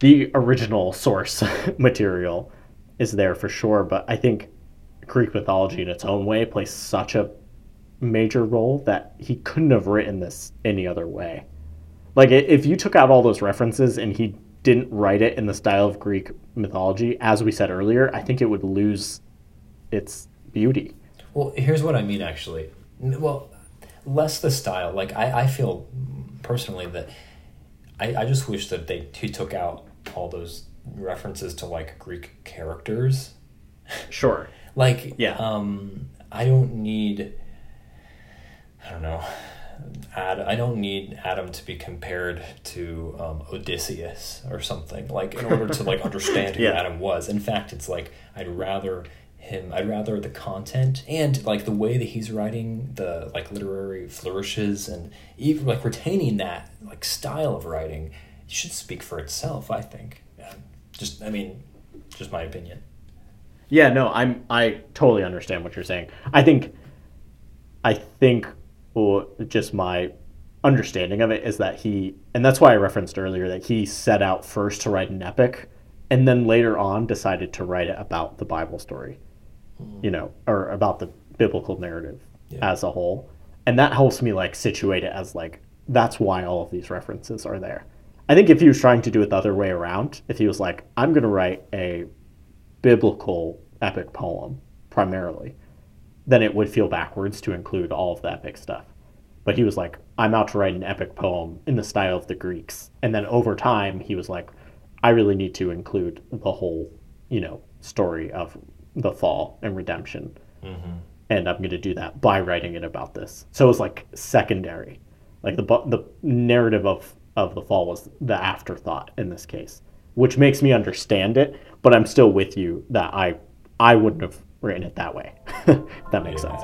the original source material is there for sure, but I think Greek mythology in its own way plays such a major role that he couldn't have written this any other way. Like if you took out all those references and he didn't write it in the style of Greek mythology, as we said earlier, I think it would lose its beauty. Well, here's what I mean actually. Well, less the style. Like I, I feel personally that I, I just wish that they he took out all those references to like Greek characters. Sure. Like Yeah. um I don't need I don't know. Ad, I don't need Adam to be compared to um, Odysseus or something like in order to like understand who Yeah. Adam was. In fact, it's like I'd rather him. I'd rather the content and like the way that he's writing the like literary flourishes and even like retaining that like style of writing should speak for itself. I think. Yeah. Just I mean, just my opinion. Yeah, no, I'm I totally understand what you're saying. I think I think well, just my understanding of it is that he and that's why I referenced earlier that he set out first to write an epic and then later on decided to write it about the Bible story. You know, or about the biblical narrative Yeah. as a whole. And that helps me like situate it as like that's why all of these references are there. I think if he was trying to do it the other way around, if he was like, I'm going to write a biblical epic poem primarily, then it would feel backwards to include all of the epic stuff. But he was like, I'm out to write an epic poem in the style of the Greeks. And then over time, he was like, I really need to include the whole, you know, story of the fall and redemption. Mm-hmm. And I'm going to do that by writing it about this. So it was like secondary. Like the the narrative of of the fall was the afterthought in this case, which makes me understand it. But I'm still with you that I I wouldn't have written it that way. That makes sense.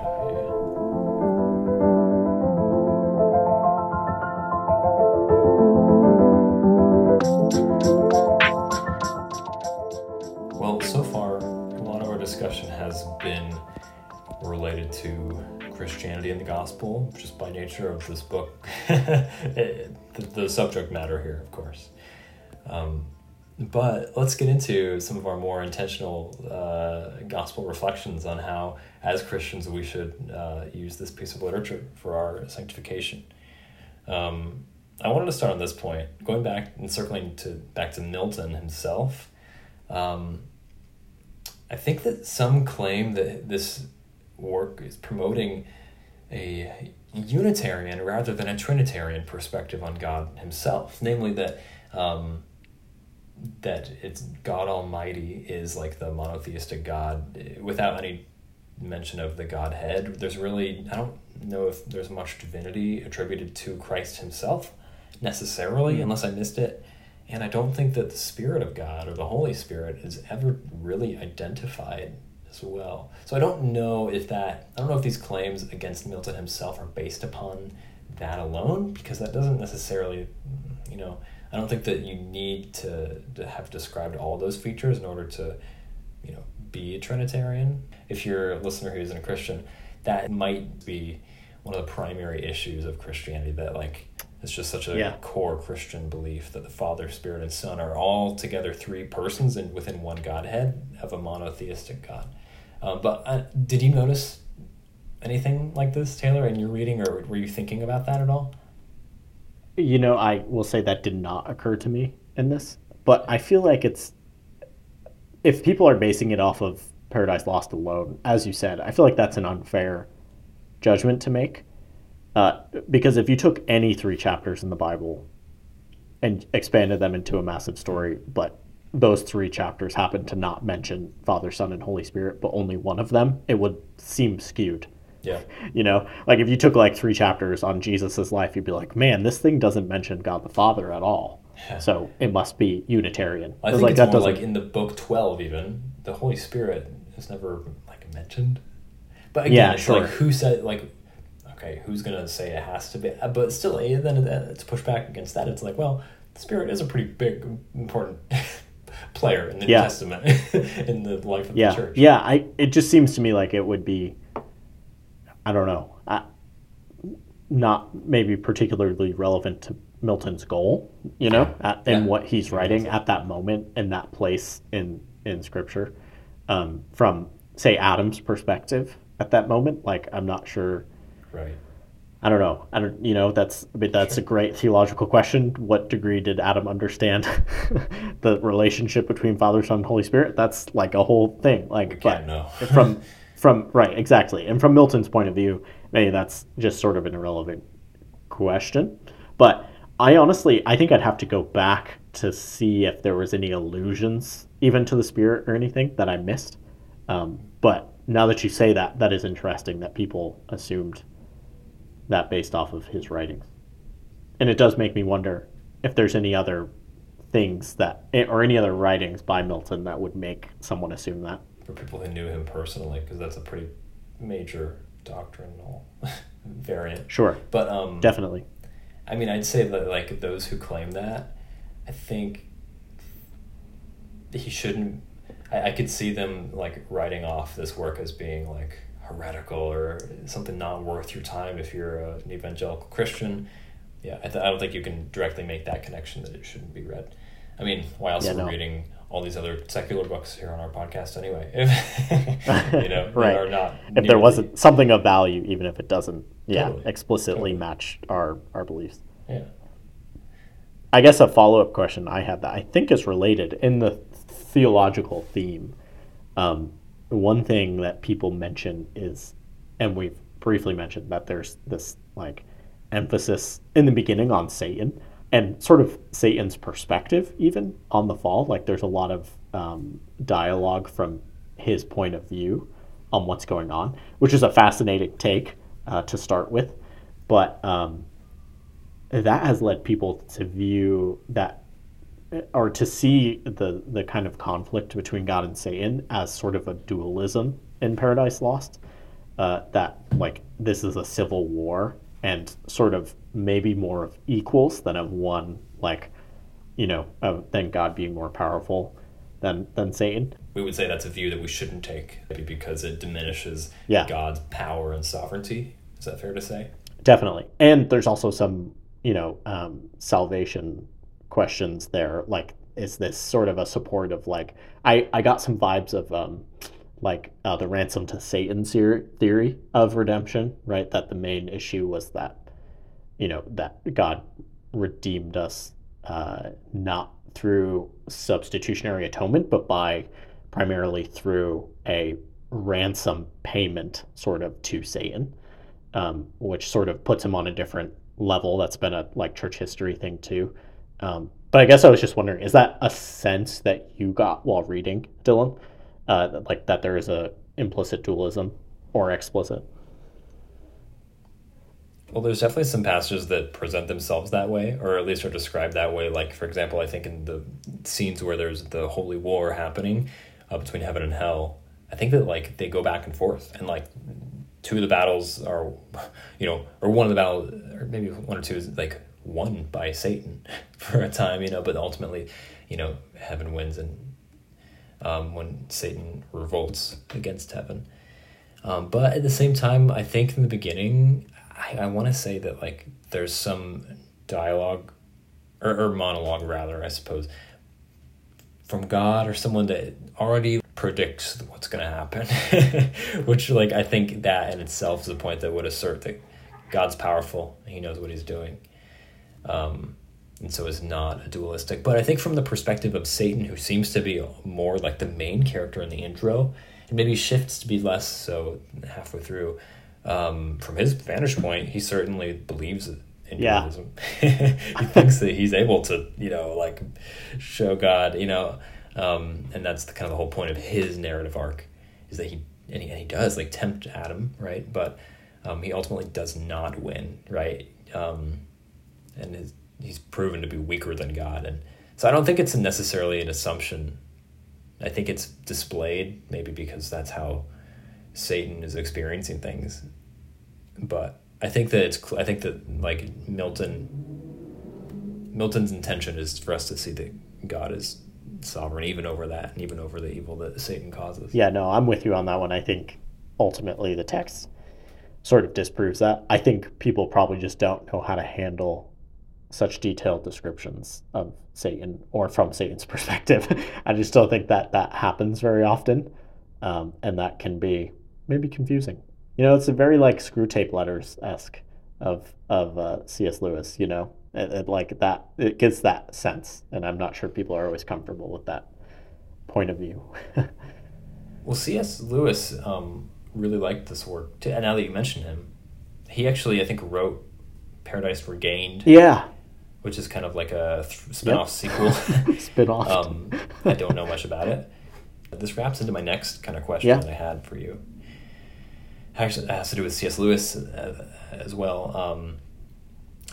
Well, so far, a lot of our discussion has been related to Christianity and the gospel, just by nature of this book, the, the subject matter here, of course. Um, but let's get into some of our more intentional uh, gospel reflections on how, as Christians, we should uh, use this piece of literature for our sanctification. Um, I wanted to start on this point, going back and circling to back to Milton himself. Um, I think that some claim that this work is promoting a Unitarian rather than a Trinitarian perspective on God Himself, namely that um, that it's God Almighty is like the monotheistic God without any mention of the Godhead. There's really I don't know if there's much divinity attributed to Christ Himself necessarily, hmm. unless I missed it. And I don't think that the Spirit of God or the Holy Spirit is ever really identified as well. So I don't know if that, I don't know if these claims against Milton himself are based upon that alone, because that doesn't necessarily, you know, I don't think that you need to, to have described all those features in order to, you know, be a Trinitarian. If you're a listener who isn't a Christian, that might be one of the primary issues of Christianity that, like, it's just such a Yeah. core Christian belief that the Father, Spirit, and Son are all together three persons and within one Godhead of a monotheistic God. Um, but uh, did you notice anything like this, Taylor, in your reading, or were you thinking about that at all? You know, I will say that did not occur to me in this, but I feel like it's if people are basing it off of Paradise Lost alone, as you said, I feel like that's an unfair judgment to make. Uh, because if you took any three chapters in the Bible and expanded them into a massive story, but those three chapters happen to not mention Father, Son, and Holy Spirit, but only one of them, it would seem skewed. Yeah. You know, like if you took like three chapters on Jesus's life, you'd be like, man, this thing doesn't mention God the Father at all. Yeah. So it must be Unitarian. I think like it's that more doesn't. like in the book twelve, even the Holy Spirit is never like mentioned. But again, Yeah, it's sure. like who said like, okay, who's gonna say it has to be? Uh, But still, then it's push back against that. It's like, well, the Spirit is a pretty big, important player in the Yeah. New Testament in the life of yeah, the church. yeah. I it just seems to me like it would be. I don't know. I, not maybe particularly relevant to Milton's goal, you know, at, and what he's Yeah, writing at that moment in that place in in Scripture, um, from say Adam's perspective at that moment. Like, I'm not sure. Right. I don't know. I don't. You know, that's. I mean, that's a great theological question. What degree did Adam understand the relationship between Father, Son, Holy Spirit? That's like a whole thing. Like, We but from from right, exactly. And from Milton's point of view, maybe that's just sort of an irrelevant question. But I honestly, I think I'd have to go back to see if there was any allusions, even to the Spirit or anything that I missed. Um, but now that you say that, that is interesting that people assumed that based off of his writings. And it does make me wonder if there's any other things that, or any other writings by Milton that would make someone assume that. For people who knew him personally, because that's a pretty major doctrinal variant. Sure, But um, definitely. I mean, I'd say that like those who claim that, I think he shouldn't. I, I could see them like writing off this work as being like heretical or something not worth your time if you're a, an evangelical Christian. Yeah, I, th- I don't think you can directly make that connection that it shouldn't be read. I mean, why else Yeah, are we no. reading all these other secular books here on our podcast anyway? If you know, Right. are not. If there wasn't something of value, even if it doesn't, yeah, Totally. explicitly Totally. match our our beliefs. yeah, I guess a follow up question I had that I think is related in the theological theme. Um, one thing that people mention is, and we've briefly mentioned that there's this like emphasis in the beginning on Satan and sort of Satan's perspective, even on the fall. Like there's a lot of um, dialogue from his point of view on what's going on, which is a fascinating take uh, to start with. But um, that has led people to view that or to see the the kind of conflict between God and Satan as sort of a dualism in Paradise Lost. Uh, that like this is a civil war and sort of maybe more of equals than of one like you know of, than God being more powerful than than Satan. we would say that's a view that we shouldn't take maybe because it diminishes Yeah. God's power and sovereignty. Is that fair to say? Definitely. And there's also some, you know, um, salvation questions there. Like, is this sort of a support of like, I, I got some vibes of um, like uh, the ransom to Satan theory of redemption, right? That the main issue was that, you know, that God redeemed us uh, not through substitutionary atonement, but by primarily through a ransom payment sort of to Satan um, which sort of puts him on a different level. That's been a like church history thing too. Um, but I guess I was just wondering, is that a sense that you got while reading Dylan, uh, like that there is a implicit dualism or explicit? Well, there's definitely some passages that present themselves that way, or at least are described that way. Like, for example, I think in the scenes where there's the holy war happening uh, between heaven and hell, I think that like they go back and forth, and like two of the battles are, you know, or one of the battles, or maybe one or two is like won by Satan for a time, you know, but ultimately, you know, heaven wins, and um, when Satan revolts against heaven. Um, but at the same time, I think in the beginning, I, I want to say that like there's some dialogue or, or monologue rather, I suppose, from God or someone that already predicts what's going to happen, which like I think that in itself is a point that would assert that God's powerful and He knows what He's doing. Um, and so is not a dualistic. But I think from the perspective of Satan, who seems to be more like the main character in the intro, and maybe shifts to be less so halfway through. Um, from his vantage point, he certainly believes in Yeah. dualism. he thinks that he's able to, you know, like show God, you know, um, and that's the kind of the whole point of his narrative arc is that he and he, and he does like tempt Adam, right? But um, he ultimately does not win, right? Um, and is, he's proven to be weaker than God, and so I don't think it's necessarily an assumption. I think it's displayed maybe because that's how Satan is experiencing things, but I think that it's I think that like Milton Milton's intention is for us to see that God is sovereign even over that and even over the evil that Satan causes. Yeah, no, I'm with you on that one. I think ultimately the text sort of disproves that. I think people probably just don't know how to handle such detailed descriptions of Satan or from Satan's perspective. I just don't think that that happens very often. Um, and that can be maybe confusing. You know, it's a very like Screwtape letters esque of of uh, C.S. Lewis. You know, it, it, like that. It gives that sense, and I'm not sure people are always comfortable with that point of view. Well, C.S. Lewis um, really liked this work. Too. And now that you mention him, he actually, I think, wrote Paradise Regained, yeah, which is kind of like a th- spin-off sequel. spin off. um, I don't know much about it. But this wraps into my next kind of question Yeah. that I had for you. Actually, it has to do with C.S. Lewis uh, as well. Um,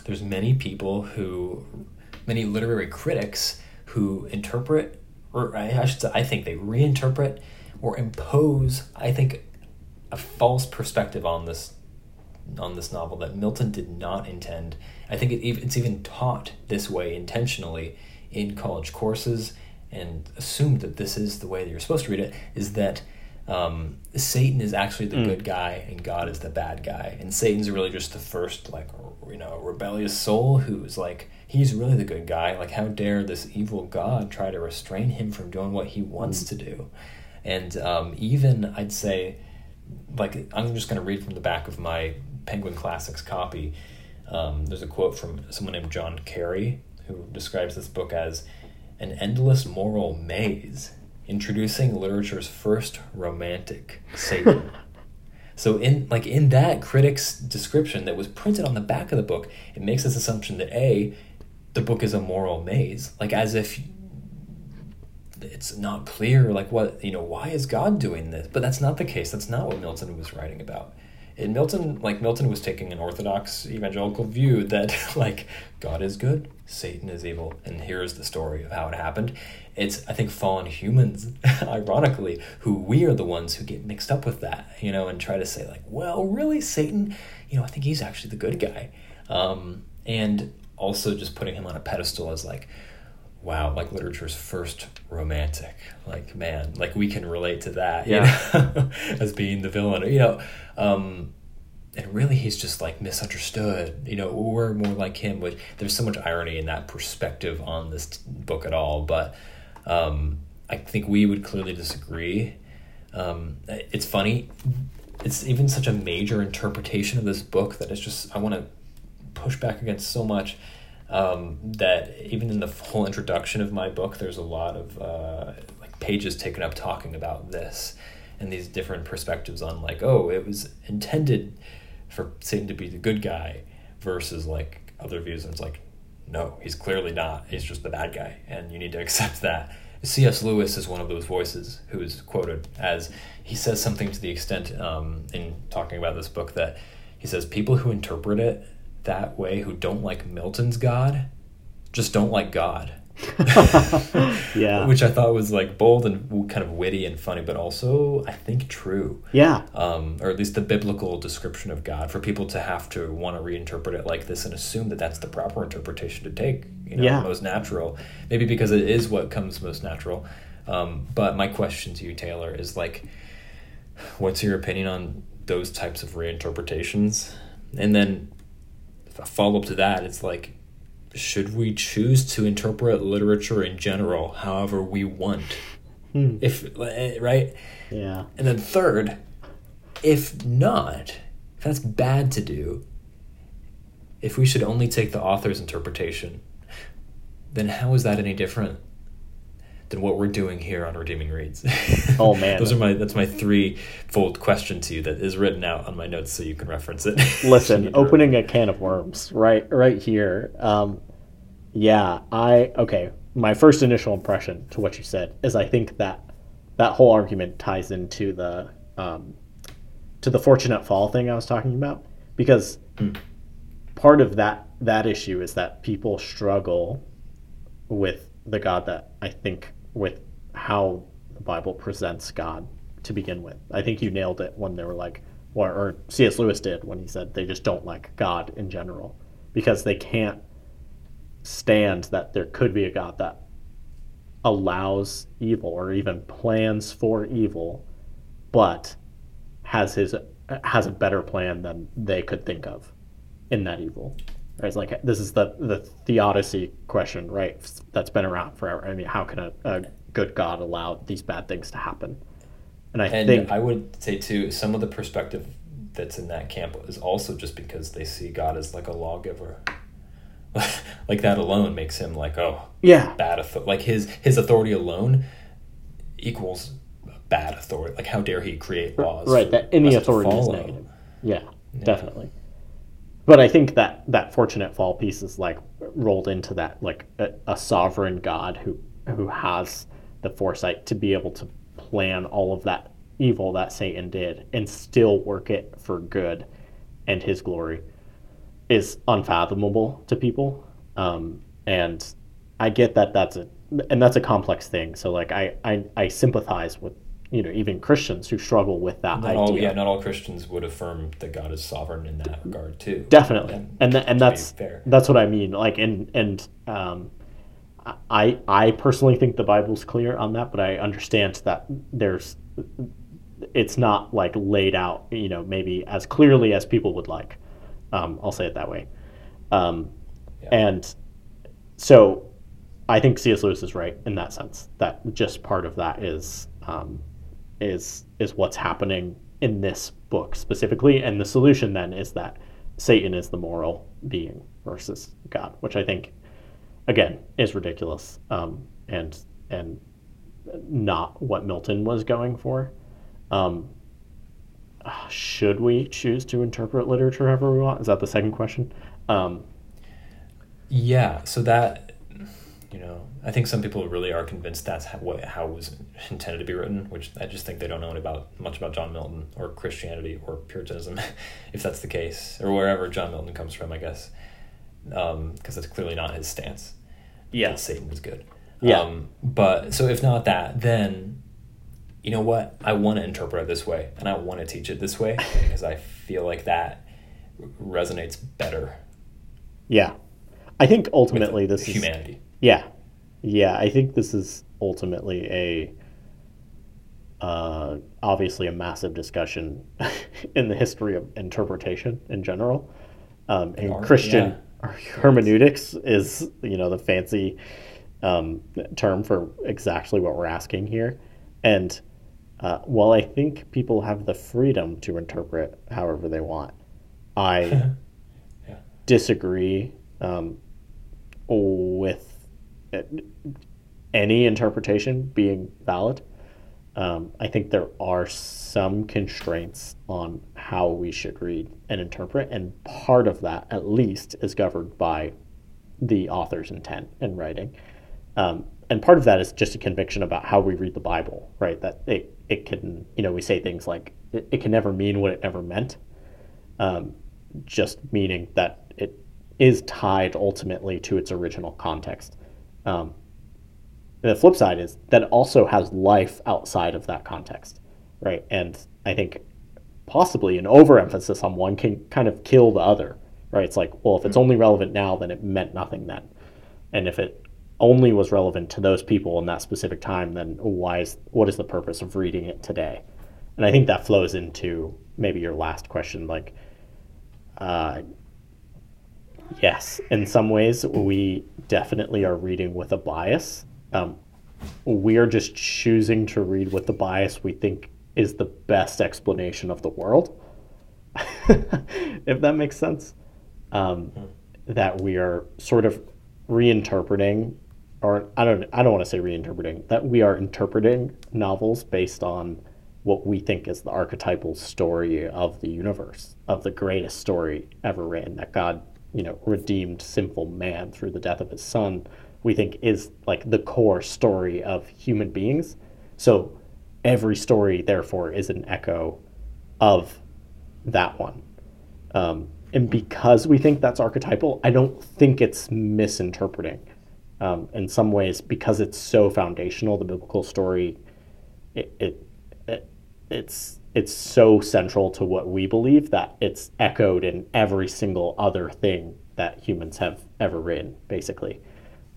there's many people who, many literary critics who interpret, or I I should say, I think they reinterpret or impose, I think, a false perspective on this on this novel that Milton did not intend. I think it, it's even taught this way intentionally in college courses and assumed that this is the way that you're supposed to read it is that um, Satan is actually the good guy and God is the bad guy. And Satan's really just the first, like, you know, rebellious soul who's like, he's really the good guy. Like, how dare this evil God try to restrain him from doing what he wants to do? And um, even, I'd say, like I'm just going to read from the back of my Penguin Classics copy. Um, there's a quote from someone named John Carey who describes this book as an endless moral maze, introducing literature's first romantic Satan. so in like in that critic's description that was printed on the back of the book, it makes this assumption that a the book is a moral maze, like as if it's not clear like what you know why is god doing this? But that's not the case. That's not what milton was writing about in milton like milton was taking an orthodox evangelical view that like god is good satan is evil and here's the story of how it happened. It's i think fallen humans ironically who we are the ones who get mixed up with that you know and try to say like well really satan? You know i think he's actually the good guy. Um, and also just putting him on a pedestal as like wow, like literature's first romantic. Like, man, like we can relate to that, you know, as being the villain, you know. Um, and really, he's just like misunderstood. You know, we're more like him. Which there's so much irony in that perspective on this book at all. But um, I think we would clearly disagree. Um, it's funny. It's even such a major interpretation of this book that it's just I want to push back against so much um, that even in the whole introduction of my book, there's a lot of uh, like pages taken up talking about this and these different perspectives on like, oh, it was intended for Satan to be the good guy versus like other views, and it's like, no, he's clearly not. He's just the bad guy, and you need to accept that. C.S. Lewis is one of those voices who is quoted as he says something to the extent um, in talking about this book that he says people who interpret it that way who don't like Milton's God just don't like God. yeah. Which I thought was like bold and kind of witty and funny, but also I think true. yeah. Um, or at least the biblical description of God for people to have to want to reinterpret it like this and assume that that's the proper interpretation to take, you know, Yeah. most natural. Maybe because it is what comes most natural. Um, but my question to you, Taylor, is like, what's your opinion on those types of reinterpretations? And then a follow up to that, it's like, should we choose to interpret literature in general however we want? Hmm. If right, Yeah. and then third, if not, if that's bad to do, if we should only take the author's interpretation, then how is that any different than what we're doing here on Redeeming Reads? Oh man, those are my that's my three-fold question to you that is written out on my notes so you can reference it. Listen, opening a can of worms right right here. Um, yeah, I okay. My first initial impression to what you said is I think that that whole argument ties into the um, to the fortunate fall thing I was talking about because Hmm. part of that that issue is that people struggle with the God that I think with how the Bible presents God to begin with. I think you nailed it when they were like, or, or C.S. Lewis did when he said they just don't like God in general because they can't stand that there could be a God that allows evil or even plans for evil, but has his has a better plan than they could think of in that evil. Right? It's like this is the the theodicy question, right? That's been around forever. I mean, how can a, a good God allow these bad things to happen? And I And think I would say too, some of the perspective that's in that camp is also just because they see God as like a lawgiver. like that alone makes him like, oh, yeah, bad authority. Like his his authority alone equals bad authority. Like how dare he create laws? right. That any authority is negative. Yeah, definitely. But I think that that fortunate fall piece is like rolled into that like a, a sovereign God who who has the foresight to be able to plan all of that evil that Satan did and still work it for good and his glory is unfathomable to people. Um, and I get that that's a and that's a complex thing. So like I I, I sympathize with you know even Christians who struggle with that Not idea. all, yeah, not all Christians would affirm that God is sovereign in that regard too. definitely And and th- and that's fair. that's what i mean like and and um i i personally think the bible's clear on that but i understand that there's it's not like laid out you know maybe as clearly as people would like um i'll say it that way um Yeah. and so i think cs lewis is right in that sense that just part of that is um is is what's happening in this book specifically and the solution then is that satan is the moral being versus god which i think again is ridiculous um, and and not what milton was going for. Um, should we choose to interpret literature however we want? Is that the second question? Um, Yeah, so that you know, I think some people really are convinced that's how, what, how it was intended to be written, which I just think they don't know about much about John Milton or Christianity or Puritanism, if that's the case, or wherever John Milton comes from, I guess, because that's clearly not his stance. Yeah. that Satan was good. Yeah. Um, but so if not that, then you know what? I want to interpret it this way, and I want to teach it this way because I feel like that resonates better yeah i think ultimately this is humanity. Yeah, yeah. I think this is ultimately a uh, obviously a massive discussion in the history of interpretation in general. Um, and Art, Christian hermeneutics is you know the fancy um, term for exactly what we're asking here. And uh, while I think people have the freedom to interpret however they want, I Yeah. disagree um, any interpretation being valid. Um, I think there are some constraints on how we should read and interpret, and part of that, at least, is governed by the author's intent in writing. Um, and part of that is just a conviction about how we read the Bible, right? That it, it can, you know, we say things like, it, it can never mean what it never meant, um, just meaning that it is tied ultimately to its original context. Um, the flip side is that it also has life outside of that context, right? And I think possibly an overemphasis on one can kind of kill the other, right? It's like, well, if it's only relevant now, then it meant nothing then. And if it only was relevant to those people in that specific time, then why is what is the purpose of reading it today? And I think that flows into maybe your last question, like, uh, yes, in some ways we definitely are reading with a bias. Um, we are just choosing to read with the bias we think is the best explanation of the world. if that makes sense. Um, that we are sort of reinterpreting or I don't I don't want to say reinterpreting that we are interpreting novels based on what we think is the archetypal story of the universe of the greatest story ever written that God you know redeemed sinful man through the death of his son we think is like the core story of human beings. So every story therefore is an echo of that one. Um, and because we think that's archetypal i don't think it's misinterpreting. Um, in some ways because it's so foundational the biblical story it, it, it it's it's so central to what we believe that it's echoed in every single other thing that humans have ever written basically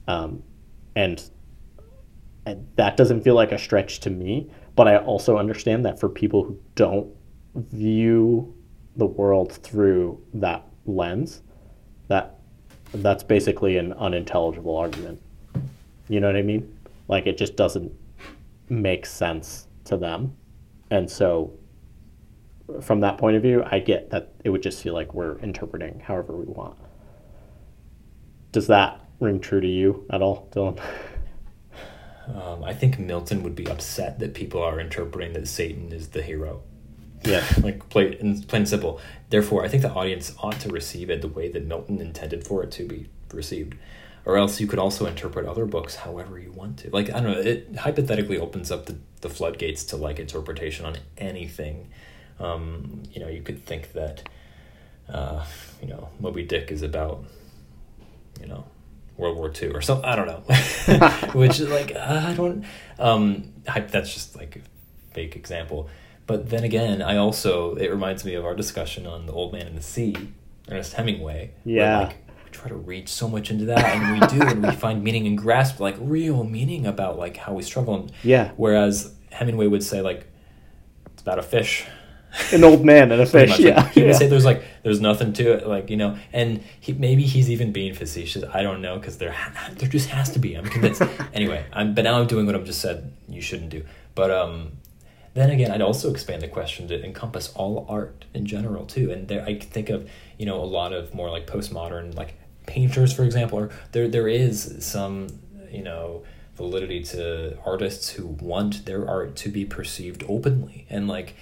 um, and and that doesn't feel like a stretch to me but i also understand that for people who don't view the world through that lens that that's basically an unintelligible argument. You know what I mean? Like it just doesn't make sense to them. And so from that point of view, I get that it would just feel like we're interpreting however we want. Does that ring true to you at all, Dylan? Um, I think Milton would be upset that people are interpreting that Satan is the hero. Yeah. like plain, plain and simple. Therefore, I think the audience ought to receive it the way that Milton intended for it to be received. Or else you could also interpret other books however you want to. Like, I don't know, it hypothetically opens up the, the floodgates to like interpretation on anything. Um, you know, you could think that, uh, you know, Moby Dick is about, you know, World War II or something. I don't know. Which is like, I don't, um, that's just like a fake example but then again, I also it reminds me of our discussion on the Old Man and the Sea, Ernest Hemingway. Yeah. Like, we try to read so much into that, and we do, and we find meaning and grasp like real meaning about like how we struggle. And, yeah. Whereas Hemingway would say like it's about a fish. An old man and a fish. Much, yeah. Like, he would yeah. say there's like there's nothing to it, like you know, and he maybe he's even being facetious. I don't know because there there just has to be. I'm convinced. anyway, I'm but now I'm doing what I've just said you shouldn't do. But um, then again, I'd also expand the question to encompass all art in general too. And there, I think of you know a lot of more like postmodern like painters, for example, or there there is some you know validity to artists who want their art to be perceived openly and like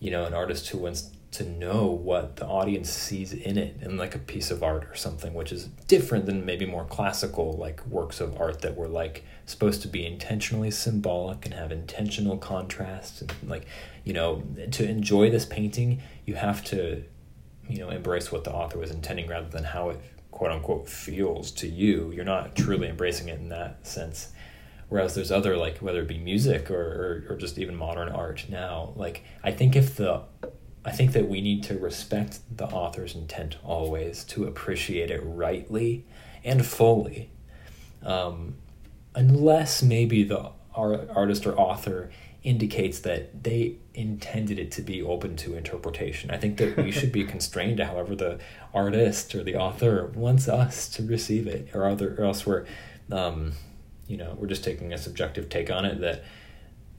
you know an artist who wants to know what the audience sees in it in like a piece of art or something which is different than maybe more classical like works of art that were like supposed to be intentionally symbolic and have intentional contrast and like you know to enjoy this painting you have to you know embrace what the author was intending rather than how it quote unquote feels to you. You're not truly embracing it in that sense whereas there's other like whether it be music or, or, or just even modern art now like i think if the I think that we need to respect the author's intent always, to appreciate it rightly and fully. Um, unless maybe the art, artist or author indicates that they intended it to be open to interpretation. I think that we should be constrained to however the artist or the author wants us to receive it, or, other, or else we're, um, you know, we're just taking a subjective take on it that,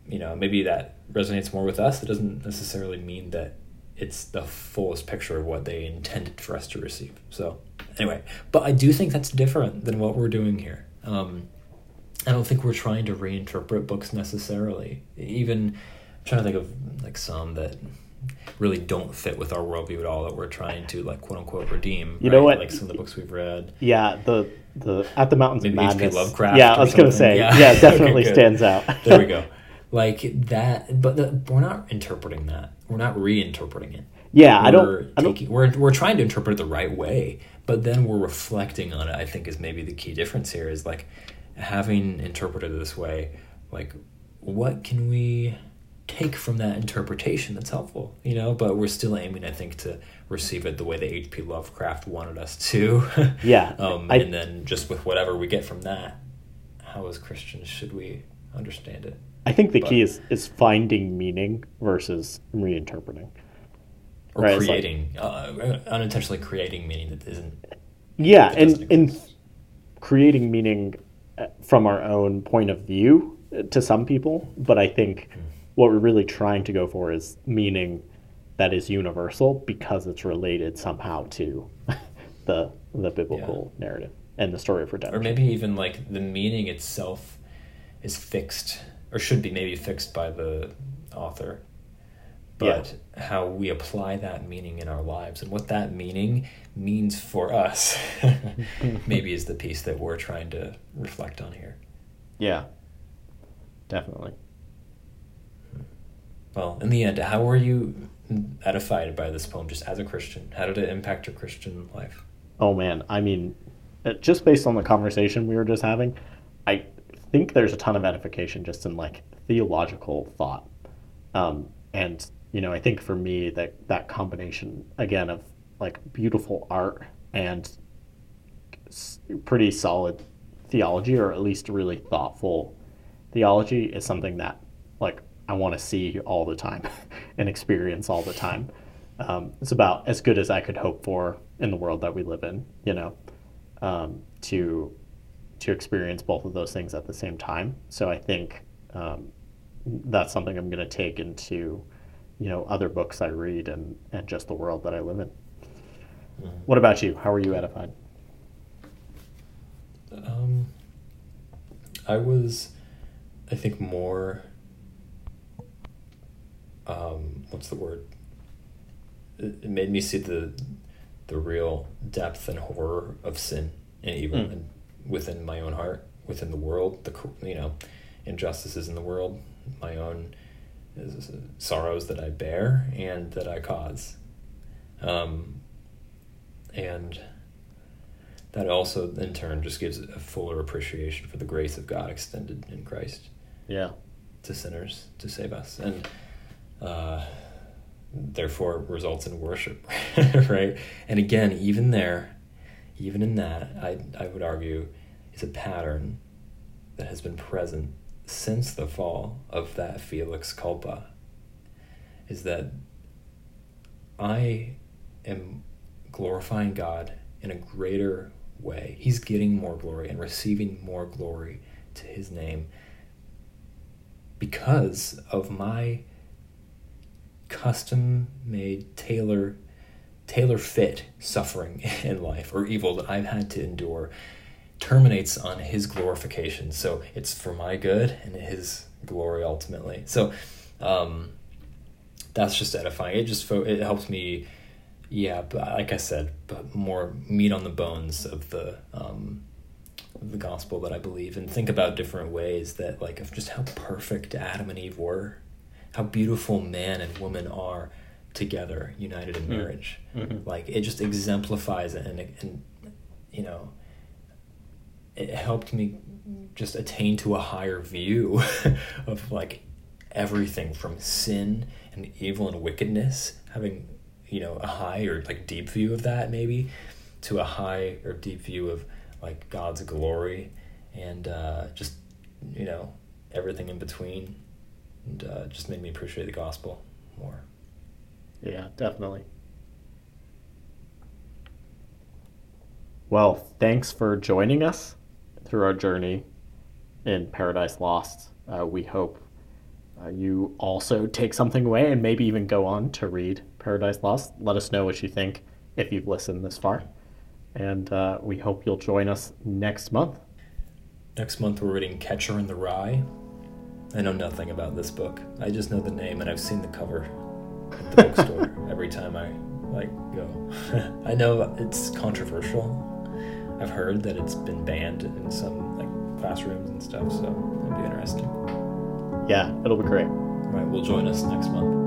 you know, maybe that resonates more with us. It doesn't necessarily mean that it's the fullest picture of what they intended for us to receive. So anyway, but I do think that's different than what we're doing here. Um, I don't think we're trying to reinterpret books necessarily. Even I'm trying to think of like some that really don't fit with our worldview at all that we're trying to like quote unquote redeem. You right? know what? Like some of the books we've read. Yeah, the the at the mountains Maybe of madness. H.P. Lovecraft. Yeah, I was gonna say. Yeah, yeah definitely okay, stands out. there we go. Like that, but the, we're not interpreting that. We're not reinterpreting it. Yeah, we're I don't. I don't... we're we're trying to interpret it the right way, but then we're reflecting on it. I think is maybe the key difference here. Is like having interpreted it this way, like what can we take from that interpretation that's helpful, you know? But we're still aiming, I think, to receive it the way that H.P. Lovecraft wanted us to. Yeah. um, I... and then just with whatever we get from that, how as Christians should we understand it? I think the but, key is is finding meaning versus reinterpreting. Or right? creating, like, uh, unintentionally creating meaning that isn't. Yeah, and, and creating meaning from our own point of view to some people, but I think what we're really trying to go for is meaning that is universal because it's related somehow to the the biblical yeah. narrative. and the story of redemption. Or maybe even like the meaning itself is fixed, or should be maybe fixed by the author. But yeah. how we apply that meaning in our lives and what that meaning means for us, maybe is the piece that we're trying to reflect on here. Yeah, definitely. Well, in the end, how were you edified by this poem just as a Christian? How did it impact your Christian life? Oh man, I mean, uh, just based on the conversation we were just having, I think there's a ton of edification just in like theological thought. Um, and you know, I think for me that that combination again of like beautiful art and pretty solid theology, or at least really thoughtful theology, is something that I want to see all the time and experience all the time. Um, it's about as good as I could hope for in the world that we live in, you know, um, to to experience both of those things at the same time. So I think um, that's something I'm going to take into, you know, other books I read and and just the world that I live in. Mm-hmm. What about you? How are you edified? Um, I was, I think, more um, what's the word? It, it, made me see the the real depth and horror of sin and evil mm. and within my own heart, within the world, the you know, injustices in the world, my own sorrows that I bear and that I cause. Um, and that also in turn just gives a fuller appreciation for the grace of God extended in Christ. Yeah. To sinners to save us. And uh, therefore results in worship, right? And again, even there, even in that, I, I would argue is a pattern that has been present since the fall of that Felix Culpa. Is that I am glorifying God in a greater way. He's getting more glory and receiving more glory to his name because of my custom made tailor tailor fit suffering in life or evil that I've had to endure terminates on his glorification. So it's for my good and his glory ultimately. So um, that's just edifying. It just fo- it helps me, yeah. But like I said, but more meat on the bones of the um, of the gospel that I believe, and think about different ways that like of just how perfect Adam and Eve were how beautiful man and woman are together, united in mm. marriage. Mm-hmm. Like it just exemplifies it, and, and you know, it helped me just attain to a higher view of like everything from sin and evil and wickedness, having you know a high or like deep view of that maybe, to a high or deep view of like God's glory, and uh, just you know everything in between and uh, just made me appreciate the gospel more. Yeah, definitely. Well, thanks for joining us through our journey in Paradise Lost. Uh, we hope uh, you also take something away and maybe even go on to read Paradise Lost. Let us know what you think if you've listened this far. And uh, we hope you'll join us next month. Next month, we're reading Catcher in the Rye I know nothing about this book. I just know the name and I've seen the cover at the bookstore every time I like go. I know it's controversial. I've heard that it's been banned in some like classrooms and stuff, so it'll be interesting. Yeah, it'll be great. All right, will join us next month.